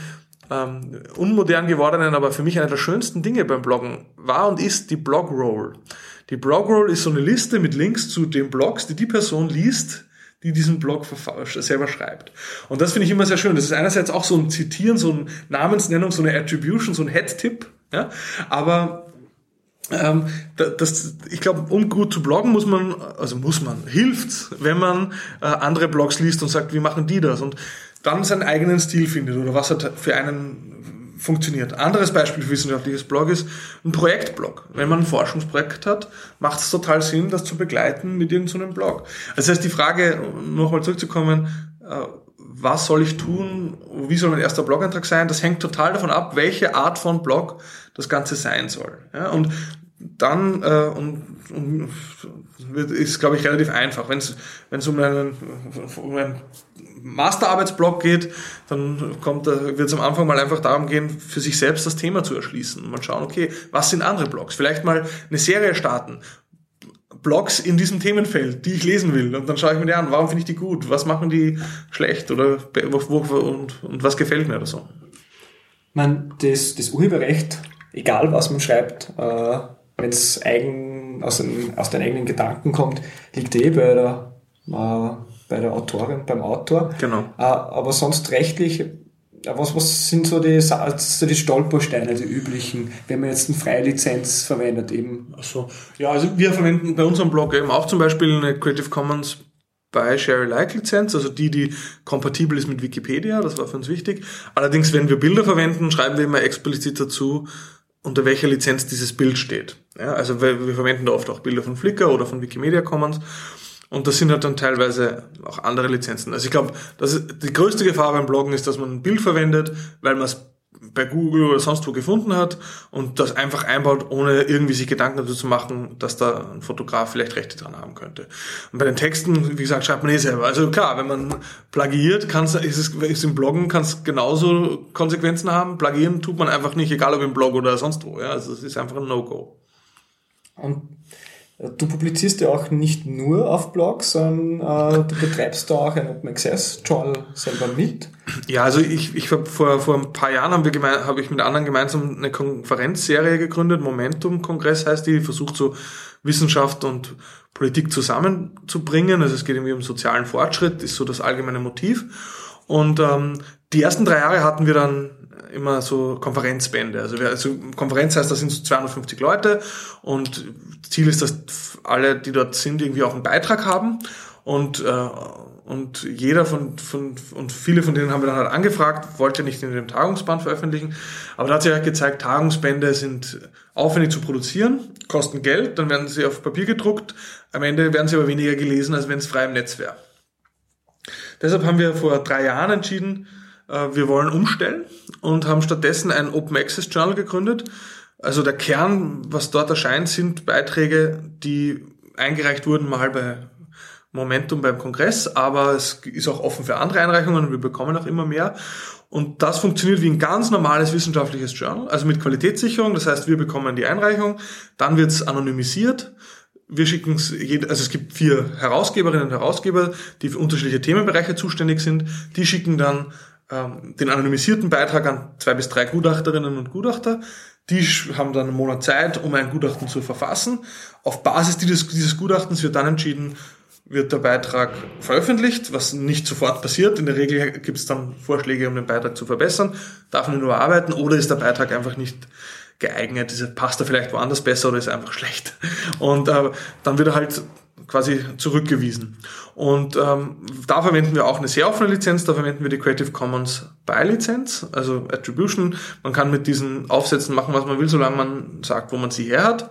ähm, unmodern gewordenen, aber für mich eine der schönsten Dinge beim Bloggen war und ist die Blogroll. Die Blogroll ist so eine Liste mit Links zu den Blogs, die die Person liest, die diesen Blog selber schreibt. Und das finde ich immer sehr schön. Das ist einerseits auch so ein Zitieren, so eine Namensnennung, so eine Attribution, so ein Head-Tipp. Ja? Aber ähm, das, ich glaube, um gut zu bloggen muss man, also muss man, hilft's, wenn man äh, andere Blogs liest und sagt, wie machen die das? Und dann seinen eigenen Stil findet oder was hat für einen funktioniert. Anderes Beispiel für wissenschaftliches Blog ist ein Projektblog. Wenn man ein Forschungsprojekt hat, macht es total Sinn, das zu begleiten mit irgendeinem so Blog. Das heißt, die Frage, nochmal zurückzukommen, äh, was soll ich tun, wie soll mein erster Blog-Eintrag sein, das hängt total davon ab, welche Art von Blog das Ganze sein soll. Ja, und dann äh, und, und ist, glaube ich, relativ einfach. Wenn es um einen, um einen Masterarbeitsblock geht, dann kommt, wird es am Anfang mal einfach darum gehen, für sich selbst das Thema zu erschließen. Und mal schauen, okay, was sind andere Blogs? Vielleicht mal eine Serie starten. Blogs in diesem Themenfeld, die ich lesen will. Und dann schaue ich mir die an, warum finde ich die gut? Was machen die schlecht? Oder wo, wo, und, und was gefällt mir oder so? Man, das, das Urheberrecht egal was man schreibt, äh, wenn es eigen, aus, den, aus den eigenen Gedanken kommt, liegt eh bei der, äh, bei der Autorin, beim Autor. Genau. Äh, aber sonst rechtlich, äh, was, was sind so die, so die Stolpersteine, die üblichen, wenn man jetzt eine Freilizenz verwendet eben? Ach so. Ja, also wir verwenden bei unserem Blog eben auch zum Beispiel eine Creative Commons bei Share Alike Lizenz, also die, die kompatibel ist mit Wikipedia, das war für uns wichtig. Allerdings, wenn wir Bilder verwenden, schreiben wir immer explizit dazu, unter welcher Lizenz dieses Bild steht. Ja, also wir, wir verwenden da oft auch Bilder von Flickr oder von Wikimedia Commons. Und das sind halt dann teilweise auch andere Lizenzen. Also ich glaube, die größte Gefahr beim Bloggen ist, dass man ein Bild verwendet, weil man es bei Google oder sonst wo gefunden hat und das einfach einbaut, ohne irgendwie sich Gedanken dazu zu machen, dass da ein Fotograf vielleicht Rechte dran haben könnte. Und bei den Texten, wie gesagt, schreibt man eh selber. Also klar, wenn man plagiiert, kann's, ist es ist im Bloggen kann es genauso Konsequenzen haben. Plagieren tut man einfach nicht, egal ob im Blog oder sonst wo. Ja, also es ist einfach ein No-Go. Und Du publizierst ja auch nicht nur auf Blogs, sondern äh, du betreibst da auch ein Open Access Journal selber mit. Ja, also ich, ich vor, vor ein paar Jahren haben wir gemein, habe ich mit anderen gemeinsam eine Konferenzserie gegründet, Momentum Kongress heißt die, die versucht so Wissenschaft und Politik zusammenzubringen. Also es geht irgendwie um sozialen Fortschritt, ist so das allgemeine Motiv. Und ähm, die ersten drei Jahre hatten wir dann immer so Konferenzbände. Also, wir, also Konferenz heißt, da sind so 250 Leute und Ziel ist, dass alle, die dort sind, irgendwie auch einen Beitrag haben. Und, äh, und jeder von, von, und viele von denen haben wir dann halt angefragt, wollte nicht in dem Tagungsband veröffentlichen. Aber da hat sich halt gezeigt, Tagungsbände sind aufwendig zu produzieren, kosten Geld, dann werden sie auf Papier gedruckt. Am Ende werden sie aber weniger gelesen, als wenn es frei im Netz wäre. Deshalb haben wir vor drei Jahren entschieden, wir wollen umstellen und haben stattdessen ein Open Access Journal gegründet. Also der Kern, was dort erscheint, sind Beiträge, die eingereicht wurden mal bei Momentum beim Kongress, aber es ist auch offen für andere Einreichungen und wir bekommen auch immer mehr. Und das funktioniert wie ein ganz normales wissenschaftliches Journal, also mit Qualitätssicherung. Das heißt, wir bekommen die Einreichung, dann wird es anonymisiert. Wir schicken es, also es gibt vier Herausgeberinnen und Herausgeber, die für unterschiedliche Themenbereiche zuständig sind. Die schicken dann ähm, den anonymisierten Beitrag an zwei bis drei Gutachterinnen und Gutachter. Die haben dann einen Monat Zeit, um ein Gutachten zu verfassen. Auf Basis dieses, dieses Gutachtens wird dann entschieden, wird der Beitrag veröffentlicht, was nicht sofort passiert. In der Regel gibt es dann Vorschläge, um den Beitrag zu verbessern. Darf man nur arbeiten oder ist der Beitrag einfach nicht geeignet? Passt er vielleicht woanders besser oder ist er einfach schlecht? Und äh, dann wird er halt quasi zurückgewiesen. Und ähm, da verwenden wir auch eine sehr offene Lizenz, da verwenden wir die Creative Commons BY-Lizenz, also Attribution. Man kann mit diesen Aufsätzen machen, was man will, solange man sagt, wo man sie her hat.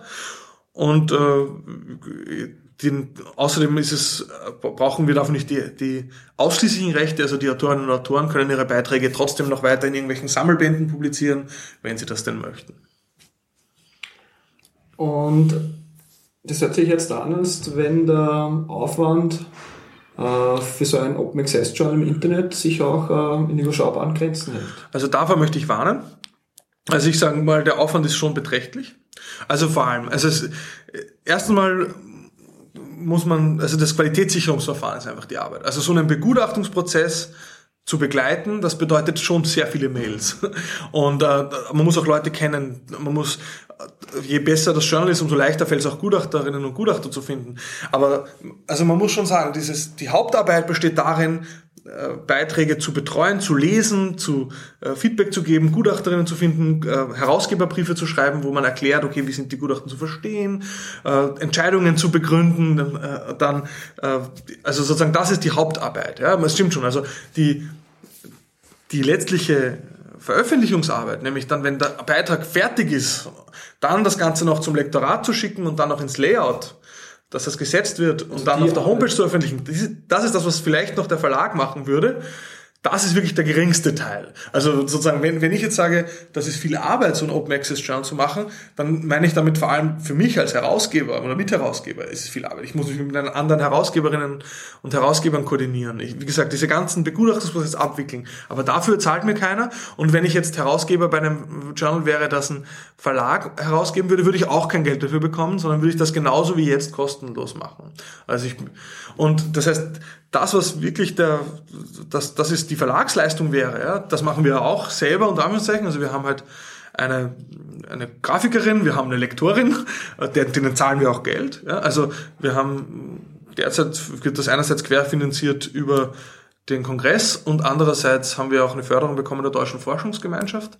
Und äh, den, außerdem ist es, brauchen wir dafür nicht die, die ausschließlichen Rechte, also die Autorinnen und Autoren können ihre Beiträge trotzdem noch weiter in irgendwelchen Sammelbänden publizieren, wenn sie das denn möchten. Und das hört sich jetzt an, als wenn der Aufwand äh, für so ein Open Access Journal im Internet sich auch äh, in überschaubaren Grenzen hält. Also davor möchte ich warnen. Also ich sage mal, der Aufwand ist schon beträchtlich. Also vor allem, also es, erst einmal muss man, also das Qualitätssicherungsverfahren ist einfach die Arbeit. Also so einen Begutachtungsprozess zu begleiten, das bedeutet schon sehr viele Mails. Und äh, man muss auch Leute kennen, man muss, je besser das Journal ist, umso leichter fällt es auch Gutachterinnen und Gutachter zu finden. Aber also man muss schon sagen, dieses, die Hauptarbeit besteht darin, äh, Beiträge zu betreuen, zu lesen, zu äh, Feedback zu geben, Gutachterinnen zu finden, äh, Herausgeberbriefe zu schreiben, wo man erklärt, okay, wie sind die Gutachten zu verstehen, äh, Entscheidungen zu begründen, dann, äh, also sozusagen das ist die Hauptarbeit. Ja, es stimmt schon. Also die die letztliche Veröffentlichungsarbeit, nämlich dann, wenn der Beitrag fertig ist, dann das Ganze noch zum Lektorat zu schicken und dann noch ins Layout dass das gesetzt wird und also dann auf der Homepage zu veröffentlichen. Das ist das, was vielleicht noch der Verlag machen würde. Das ist wirklich der geringste Teil. Also sozusagen, wenn, wenn ich jetzt sage, das ist viel Arbeit, so ein Open Access Journal zu machen, dann meine ich damit vor allem für mich als Herausgeber oder Mitherausgeber ist es viel Arbeit. Ich muss mich mit anderen Herausgeberinnen und Herausgebern koordinieren. Ich, wie gesagt, diese ganzen Begutachtungsprozesse abwickeln. Aber dafür zahlt mir keiner. Und wenn ich jetzt Herausgeber bei einem Journal wäre, das ein Verlag herausgeben würde, würde ich auch kein Geld dafür bekommen, sondern würde ich das genauso wie jetzt kostenlos machen. Also ich, und das heißt, das, was wirklich der, das, das ist die Verlagsleistung wäre, ja, das machen wir auch selber unter Anführungszeichen. Also wir haben halt eine, eine Grafikerin, wir haben eine Lektorin, denen zahlen wir auch Geld. Ja. Also wir haben derzeit wird das einerseits querfinanziert über den Kongress und andererseits haben wir auch eine Förderung bekommen der Deutschen Forschungsgemeinschaft.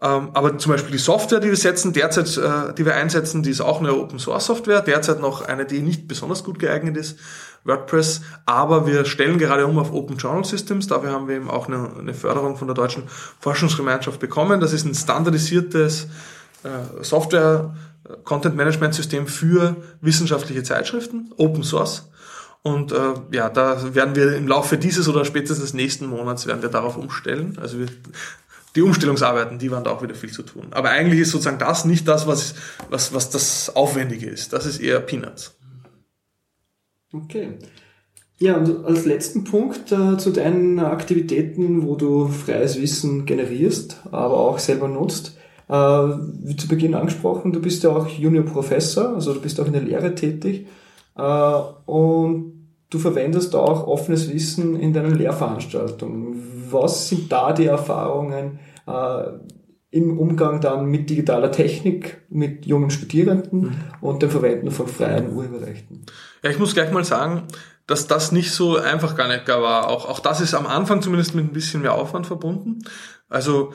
Ähm, aber zum Beispiel die Software, die wir setzen, derzeit, äh, die wir einsetzen, die ist auch eine Open Source Software, derzeit noch eine, die nicht besonders gut geeignet ist, WordPress, aber wir stellen gerade um auf Open Journal Systems, dafür haben wir eben auch eine, Förderung von der Deutschen Forschungsgemeinschaft bekommen. Das ist ein standardisiertes äh, Software äh, Content Management System für wissenschaftliche Zeitschriften, Open Source. Und äh, ja, da werden wir im Laufe dieses oder spätestens nächsten Monats werden wir darauf umstellen. Also wir die Umstellungsarbeiten, die waren da auch wieder viel zu tun. Aber eigentlich ist sozusagen das nicht das, was, was, was das Aufwendige ist. Das ist eher Peanuts. Okay. Ja, und als letzten Punkt äh, zu deinen Aktivitäten, wo du freies Wissen generierst, aber auch selber nutzt. Äh, wie zu Beginn angesprochen, du bist ja auch Junior Professor, also du bist auch in der Lehre tätig. Äh, und du verwendest auch offenes Wissen in deinen Lehrveranstaltungen. Was sind da die Erfahrungen äh, im Umgang dann mit digitaler Technik, mit jungen Studierenden mhm. und dem Verwenden von freien Urheberrechten? Ja, ich muss gleich mal sagen, dass das nicht so einfach gar nicht gar war. Auch, auch das ist am Anfang zumindest mit ein bisschen mehr Aufwand verbunden. Also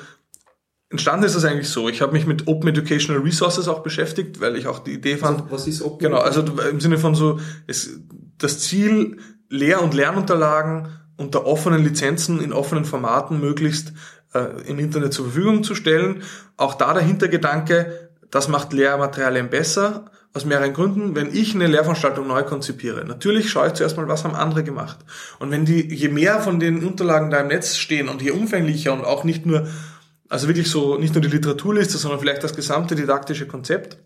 entstanden ist das eigentlich so. Ich habe mich mit Open Educational Resources auch beschäftigt, weil ich auch die Idee fand. Also, was ist Open? Genau, also im Sinne von so, es, das Ziel Lehr- und Lernunterlagen unter offenen Lizenzen in offenen Formaten möglichst äh, im Internet zur Verfügung zu stellen. Auch da der Hintergedanke, das macht Lehrmaterialien besser, aus mehreren Gründen, wenn ich eine Lehrveranstaltung neu konzipiere. Natürlich schaue ich zuerst mal, was haben andere gemacht. Und wenn die, je mehr von den Unterlagen da im Netz stehen und je umfänglicher und auch nicht nur, also wirklich so, nicht nur die Literaturliste, sondern vielleicht das gesamte didaktische Konzept,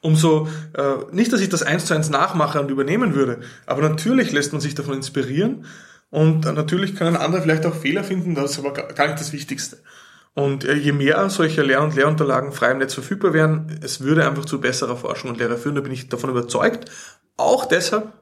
umso, äh, nicht, dass ich das eins zu eins nachmache und übernehmen würde, aber natürlich lässt man sich davon inspirieren und natürlich können andere vielleicht auch Fehler finden, das ist aber gar nicht das Wichtigste. Und äh, je mehr solche Lern- und Lehrunterlagen frei im Netz verfügbar wären, es würde einfach zu besserer Forschung und Lehre führen, da bin ich davon überzeugt. Auch deshalb,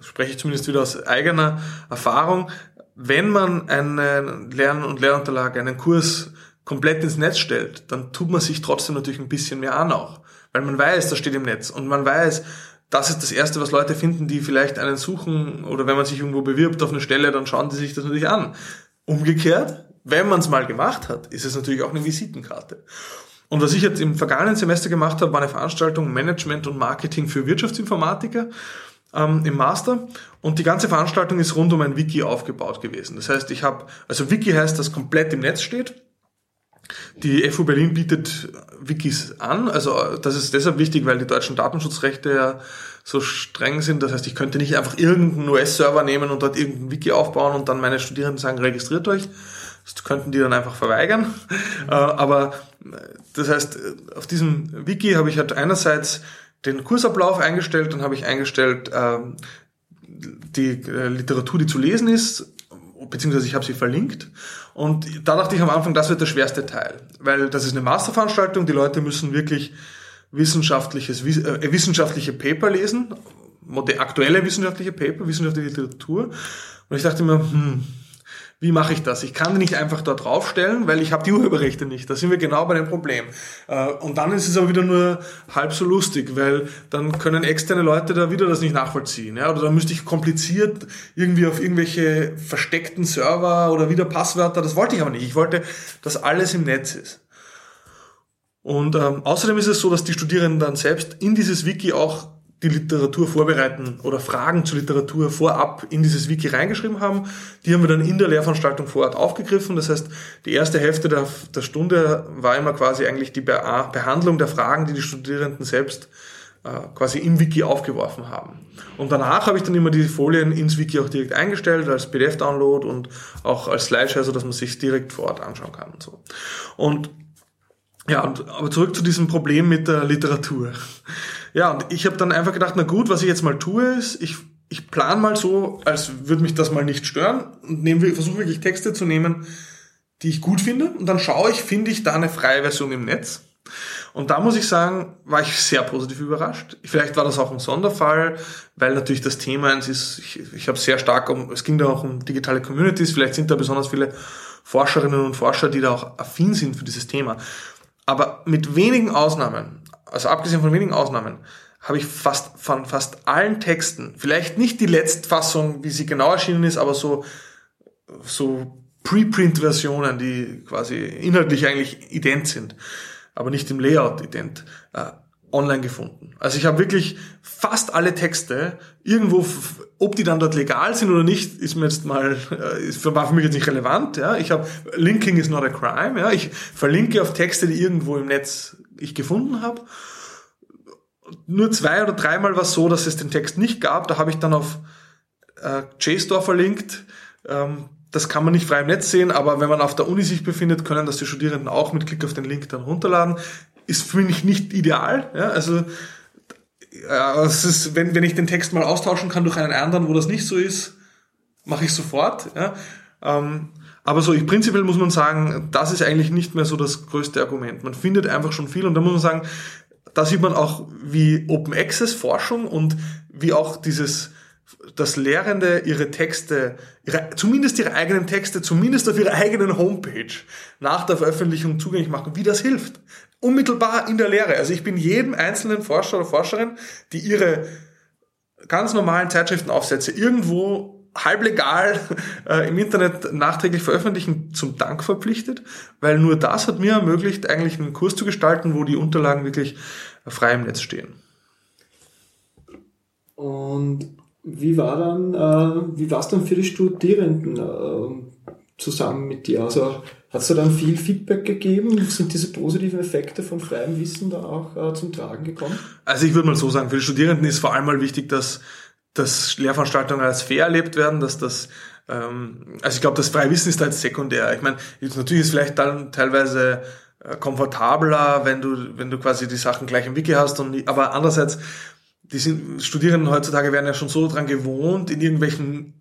spreche ich zumindest wieder aus eigener Erfahrung, wenn man eine Lern- und Lehrunterlage, einen Kurs komplett ins Netz stellt, dann tut man sich trotzdem natürlich ein bisschen mehr an auch. Weil man weiß, das steht im Netz und man weiß, das ist das Erste, was Leute finden, die vielleicht einen suchen oder wenn man sich irgendwo bewirbt auf eine Stelle, dann schauen die sich das natürlich an. Umgekehrt, wenn man es mal gemacht hat, ist es natürlich auch eine Visitenkarte. Und was ich jetzt im vergangenen Semester gemacht habe, war eine Veranstaltung Management und Marketing für Wirtschaftsinformatiker ähm, im Master. Und die ganze Veranstaltung ist rund um ein Wiki aufgebaut gewesen. Das heißt, ich habe, also Wiki heißt, das komplett im Netz steht. Die FU Berlin bietet Wikis an. Also das ist deshalb wichtig, weil die deutschen Datenschutzrechte ja so streng sind. Das heißt, ich könnte nicht einfach irgendeinen US-Server nehmen und dort irgendein Wiki aufbauen und dann meine Studierenden sagen, registriert euch, das könnten die dann einfach verweigern. Äh, aber äh, das heißt, äh, auf diesem Wiki habe ich halt einerseits den Kursablauf eingestellt, dann habe ich eingestellt ähm, die Literatur, die zu lesen ist, beziehungsweise ich habe sie verlinkt. Und da dachte ich am Anfang, das wird der schwerste Teil, weil das ist eine Masterveranstaltung, die Leute müssen wirklich wissenschaftliches, wissenschaftliche Paper lesen, aktuelle wissenschaftliche Paper, wissenschaftliche Literatur. Und ich dachte mir, hm, wie mache ich das? Ich kann die nicht einfach dort draufstellen, weil ich habe die Urheberrechte nicht. Da sind wir genau bei dem Problem. Äh, und dann ist es aber wieder nur halb so lustig, weil dann können externe Leute da wieder das nicht nachvollziehen. Oder dann müsste ich kompliziert irgendwie auf irgendwelche versteckten Server oder wieder Passwörter. Das wollte ich aber nicht. Ich wollte, dass alles im Netz ist. Und ähm, außerdem ist es so, dass die Studierenden dann selbst in dieses Wiki auch die Literatur vorbereiten oder Fragen zur Literatur vorab in dieses Wiki reingeschrieben haben. Die haben wir dann in der Lehrveranstaltung vor Ort aufgegriffen. Das heißt, die erste Hälfte der, der Stunde war immer quasi eigentlich die Behandlung der Fragen, die die Studierenden selbst äh, quasi im Wiki aufgeworfen haben. Und danach habe ich dann immer die Folien ins Wiki auch direkt eingestellt, als PDF-Download und auch als Slideshare, so dass man sich direkt vor Ort anschauen kann und so. Und ja, und, aber zurück zu diesem Problem mit der Literatur. Ja, und ich habe dann einfach gedacht, na gut, was ich jetzt mal tue, ist, ich, ich plan mal so, als würde mich das mal nicht stören und nehme, versuche wirklich Texte zu nehmen, die ich gut finde. Und dann schaue ich, finde ich da eine freie Version im Netz. Und da muss ich sagen, war ich sehr positiv überrascht. Vielleicht war das auch ein Sonderfall, weil natürlich das Thema eins ist, ich, ich habe sehr stark um, es ging da auch um digitale Communities, vielleicht sind da besonders viele Forscherinnen und Forscher, die da auch affin sind für dieses Thema. Aber mit wenigen Ausnahmen also abgesehen von wenigen Ausnahmen, habe ich fast von fast allen Texten, vielleicht nicht die Letztfassung, wie sie genau erschienen ist, aber so, so Preprint-Versionen, die quasi inhaltlich eigentlich ident sind, aber nicht im Layout ident, äh, online gefunden. Also ich habe wirklich fast alle Texte irgendwo, ob die dann dort legal sind oder nicht, ist mir jetzt mal, äh, war für mich jetzt nicht relevant. Ja, ich habe Linking is not a crime. Ja, ich verlinke auf Texte, die irgendwo im Netz ich gefunden habe. Nur zwei oder dreimal war es so, dass es den Text nicht gab. Da habe ich dann auf äh, JSTOR verlinkt. Ähm, das kann man nicht frei im Netz sehen, aber wenn man auf der Uni sich befindet, können das die Studierenden auch mit Klick auf den Link dann runterladen. Ist für mich nicht ideal. Ja? Also äh, es ist, wenn, wenn ich den Text mal austauschen kann durch einen anderen, wo das nicht so ist, mache ich sofort. Ja? Ähm, aber so, ich, prinzipiell muss man sagen, das ist eigentlich nicht mehr so das größte Argument. Man findet einfach schon viel und da muss man sagen, da sieht man auch, wie Open Access Forschung und wie auch dieses, dass Lehrende ihre Texte, ihre, zumindest ihre eigenen Texte, zumindest auf ihrer eigenen Homepage nach der Veröffentlichung zugänglich machen, wie das hilft. Unmittelbar in der Lehre. Also ich bin jedem einzelnen Forscher oder Forscherin, die ihre ganz normalen Zeitschriftenaufsätze irgendwo halblegal äh, im Internet nachträglich veröffentlichen, zum Dank verpflichtet, weil nur das hat mir ermöglicht, eigentlich einen Kurs zu gestalten, wo die Unterlagen wirklich frei im Netz stehen. Und wie war dann, äh, wie war es dann für die Studierenden äh, zusammen mit dir? Also hat es da dann viel Feedback gegeben? Sind diese positiven Effekte von freiem Wissen da auch äh, zum Tragen gekommen? Also ich würde mal so sagen, für die Studierenden ist vor allem mal wichtig, dass, dass Lehrveranstaltungen als fair erlebt werden, dass das ähm, also ich glaube, das freie Wissen ist jetzt sekundär. Ich meine, natürlich ist vielleicht dann teilweise äh, komfortabler, wenn du, wenn du quasi die Sachen gleich im Wiki hast und aber andererseits die sind, Studierenden heutzutage werden ja schon so dran gewohnt, in irgendwelchen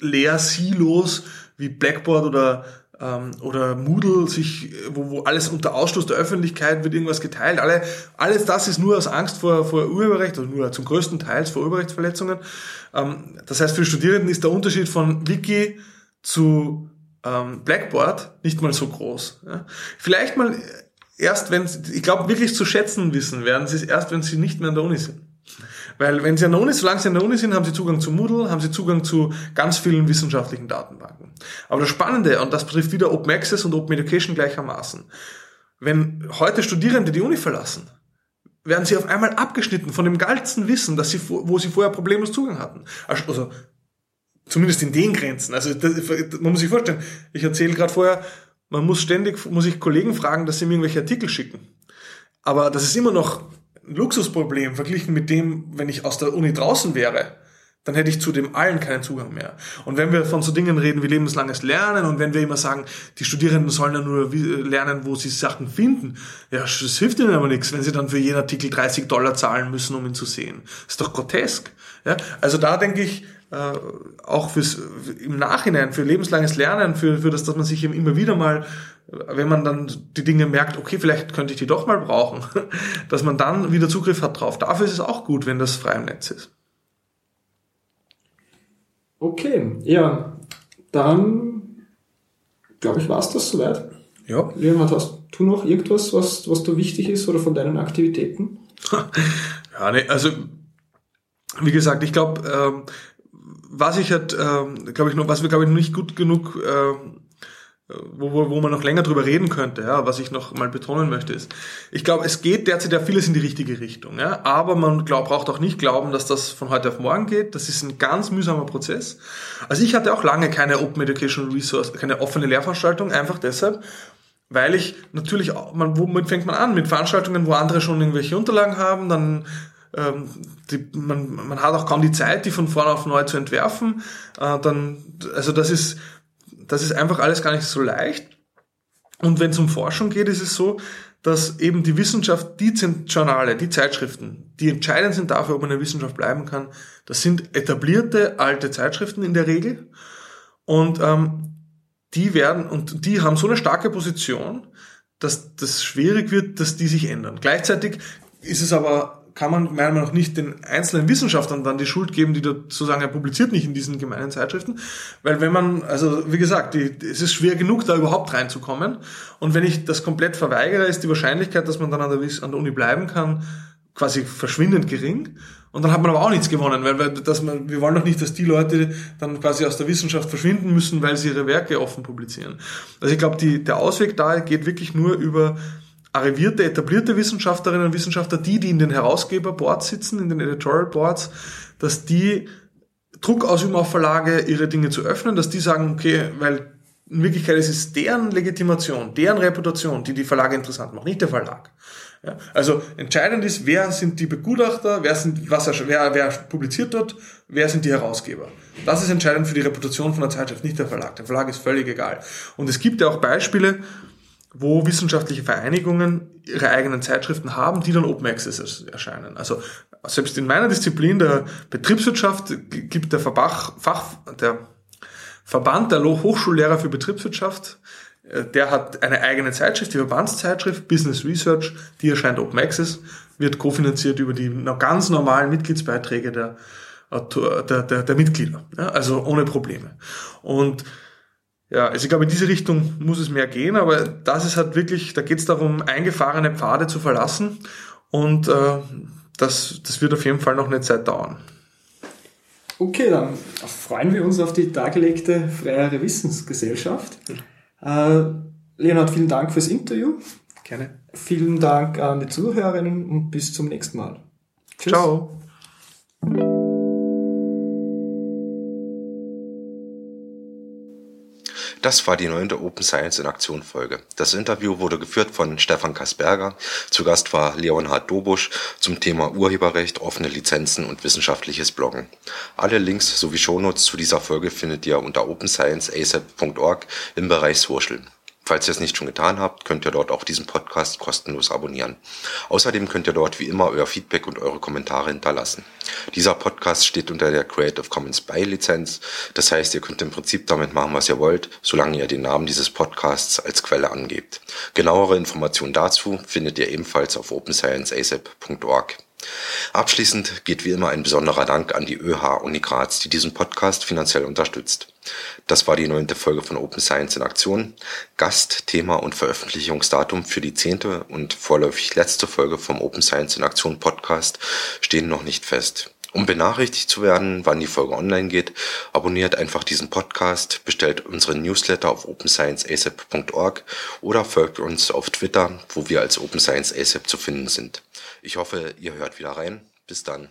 Lehrsilos wie Blackboard oder ähm, oder Moodle sich, wo, wo alles unter Ausschluss der Öffentlichkeit wird irgendwas geteilt. Alle, alles das ist nur aus Angst vor, vor Urheberrecht, oder nur zum größten Teil vor Urheberrechtsverletzungen. Ähm, das heißt, für Studierenden ist der Unterschied von Wiki zu ähm, Blackboard nicht mal so groß. Ja? Vielleicht mal erst, wenn, ich glaube, wirklich zu schätzen wissen werden sie es erst, wenn sie nicht mehr an der Uni sind. Weil wenn Sie an der Uni, solange Sie an der Uni sind, haben Sie Zugang zu Moodle, haben Sie Zugang zu ganz vielen wissenschaftlichen Datenbanken. Aber das Spannende, und das betrifft wieder Open Access und Open Education gleichermaßen, wenn heute Studierende die Uni verlassen, werden sie auf einmal abgeschnitten von dem geilsten Wissen, dass sie, wo sie vorher problemlos Zugang hatten. Also, zumindest in den Grenzen. Also das, man muss sich vorstellen, ich erzähle gerade vorher, man muss ständig, muss ich Kollegen fragen, dass sie mir irgendwelche Artikel schicken. Aber das ist immer noch Luxusproblem verglichen mit dem, wenn ich aus der Uni draußen wäre, dann hätte ich zu dem allen keinen Zugang mehr. Und wenn wir von so Dingen reden wie lebenslanges Lernen und wenn wir immer sagen, die Studierenden sollen ja nur lernen, wo sie Sachen finden, ja, das hilft ihnen aber nichts, wenn sie dann für jeden Artikel 30 Dollar zahlen müssen, um ihn zu sehen. Ist doch grotesk. Ja? Also da denke ich, äh, auch fürs, im Nachhinein, für lebenslanges Lernen, für, für das, dass man sich eben immer wieder mal wenn man dann die Dinge merkt, okay, vielleicht könnte ich die doch mal brauchen, dass man dann wieder Zugriff hat drauf. Dafür ist es auch gut, wenn das frei im Netz ist. Okay, ja, dann glaube ich, war es das soweit. Ja. Leonhard, hast du noch irgendwas, was, was da wichtig ist oder von deinen Aktivitäten? ja, nee, also wie gesagt, ich glaube, ähm, was ich halt, ähm, glaube ich, noch, was wir glaube ich noch nicht gut genug ähm, wo, wo, wo man noch länger drüber reden könnte, ja, was ich noch mal betonen möchte, ist, ich glaube, es geht derzeit ja vieles in die richtige Richtung, ja, aber man glaub, braucht auch nicht glauben, dass das von heute auf morgen geht. Das ist ein ganz mühsamer Prozess. Also ich hatte auch lange keine Open Educational Resource, keine offene Lehrveranstaltung, einfach deshalb, weil ich natürlich, man, womit fängt man an? Mit Veranstaltungen, wo andere schon irgendwelche Unterlagen haben, dann ähm, die, man, man hat auch kaum die Zeit, die von vorne auf neu zu entwerfen. Äh, dann, also das ist das ist einfach alles gar nicht so leicht. Und wenn es um Forschung geht, ist es so, dass eben die Wissenschaft, die Journale, die Zeitschriften, die entscheidend sind dafür, ob eine Wissenschaft bleiben kann, das sind etablierte alte Zeitschriften in der Regel. Und ähm, die werden, und die haben so eine starke Position, dass das schwierig wird, dass die sich ändern. Gleichzeitig ist es aber kann man meiner Meinung nach nicht den einzelnen Wissenschaftlern dann die Schuld geben, die da sozusagen er publiziert nicht in diesen gemeinen Zeitschriften. Weil wenn man, also wie gesagt, die, es ist schwer genug, da überhaupt reinzukommen. Und wenn ich das komplett verweigere, ist die Wahrscheinlichkeit, dass man dann an der, an der Uni bleiben kann, quasi verschwindend gering. Und dann hat man aber auch nichts gewonnen, weil wir, dass man, wir wollen doch nicht, dass die Leute dann quasi aus der Wissenschaft verschwinden müssen, weil sie ihre Werke offen publizieren. Also ich glaube, die, der Ausweg da geht wirklich nur über arrivierte, etablierte Wissenschaftlerinnen und Wissenschaftler, die, die in den Herausgeberboards sitzen, in den Editorial Boards, dass die Druck ausüben auf Verlage, ihre Dinge zu öffnen, dass die sagen, okay, weil in Wirklichkeit ist es deren Legitimation, deren Reputation, die die Verlage interessant macht, nicht der Verlag. Ja, also entscheidend ist, wer sind die Begutachter, wer, sind, was, wer, wer publiziert dort, wer sind die Herausgeber. Das ist entscheidend für die Reputation von der Zeitschrift, nicht der Verlag. Der Verlag ist völlig egal. Und es gibt ja auch Beispiele, wo wissenschaftliche Vereinigungen ihre eigenen Zeitschriften haben, die dann Open Access erscheinen. Also selbst in meiner Disziplin der Betriebswirtschaft gibt der, Verbach, Fach, der Verband der Hochschullehrer für Betriebswirtschaft, äh, der hat eine eigene Zeitschrift, die Verbandszeitschrift Business Research, die erscheint Open Access, wird kofinanziert über die ganz normalen Mitgliedsbeiträge der, der, der, der Mitglieder, ja, also ohne Probleme. Und ja, also ich glaube, in diese Richtung muss es mehr gehen, aber das ist halt wirklich, da geht es darum, eingefahrene Pfade zu verlassen und äh, das, das wird auf jeden Fall noch eine Zeit dauern. Okay, dann freuen wir uns auf die dargelegte freiere Wissensgesellschaft. Äh, Leonhard, vielen Dank fürs Interview. Gerne. Vielen Dank an die Zuhörerinnen und bis zum nächsten Mal. Tschüss. Ciao. Das war die neunte Open Science in Aktion Folge. Das Interview wurde geführt von Stefan Kasperger. Zu Gast war Leonhard Dobusch zum Thema Urheberrecht, offene Lizenzen und wissenschaftliches Bloggen. Alle Links sowie Shownotes zu dieser Folge findet ihr unter openscienceasap.org im Bereich Social. Falls ihr es nicht schon getan habt, könnt ihr dort auch diesen Podcast kostenlos abonnieren. Außerdem könnt ihr dort wie immer euer Feedback und eure Kommentare hinterlassen. Dieser Podcast steht unter der Creative Commons by Lizenz. Das heißt, ihr könnt im Prinzip damit machen, was ihr wollt, solange ihr den Namen dieses Podcasts als Quelle angebt. Genauere Informationen dazu findet ihr ebenfalls auf openscienceasap.org. Abschließend geht wie immer ein besonderer Dank an die ÖH Uni Graz, die diesen Podcast finanziell unterstützt. Das war die neunte Folge von Open Science in Aktion. Gast, Thema und Veröffentlichungsdatum für die zehnte und vorläufig letzte Folge vom Open Science in Aktion Podcast stehen noch nicht fest. Um benachrichtigt zu werden, wann die Folge online geht, abonniert einfach diesen Podcast, bestellt unseren Newsletter auf openscienceasap.org oder folgt uns auf Twitter, wo wir als Open Science ASAP zu finden sind. Ich hoffe, ihr hört wieder rein. Bis dann.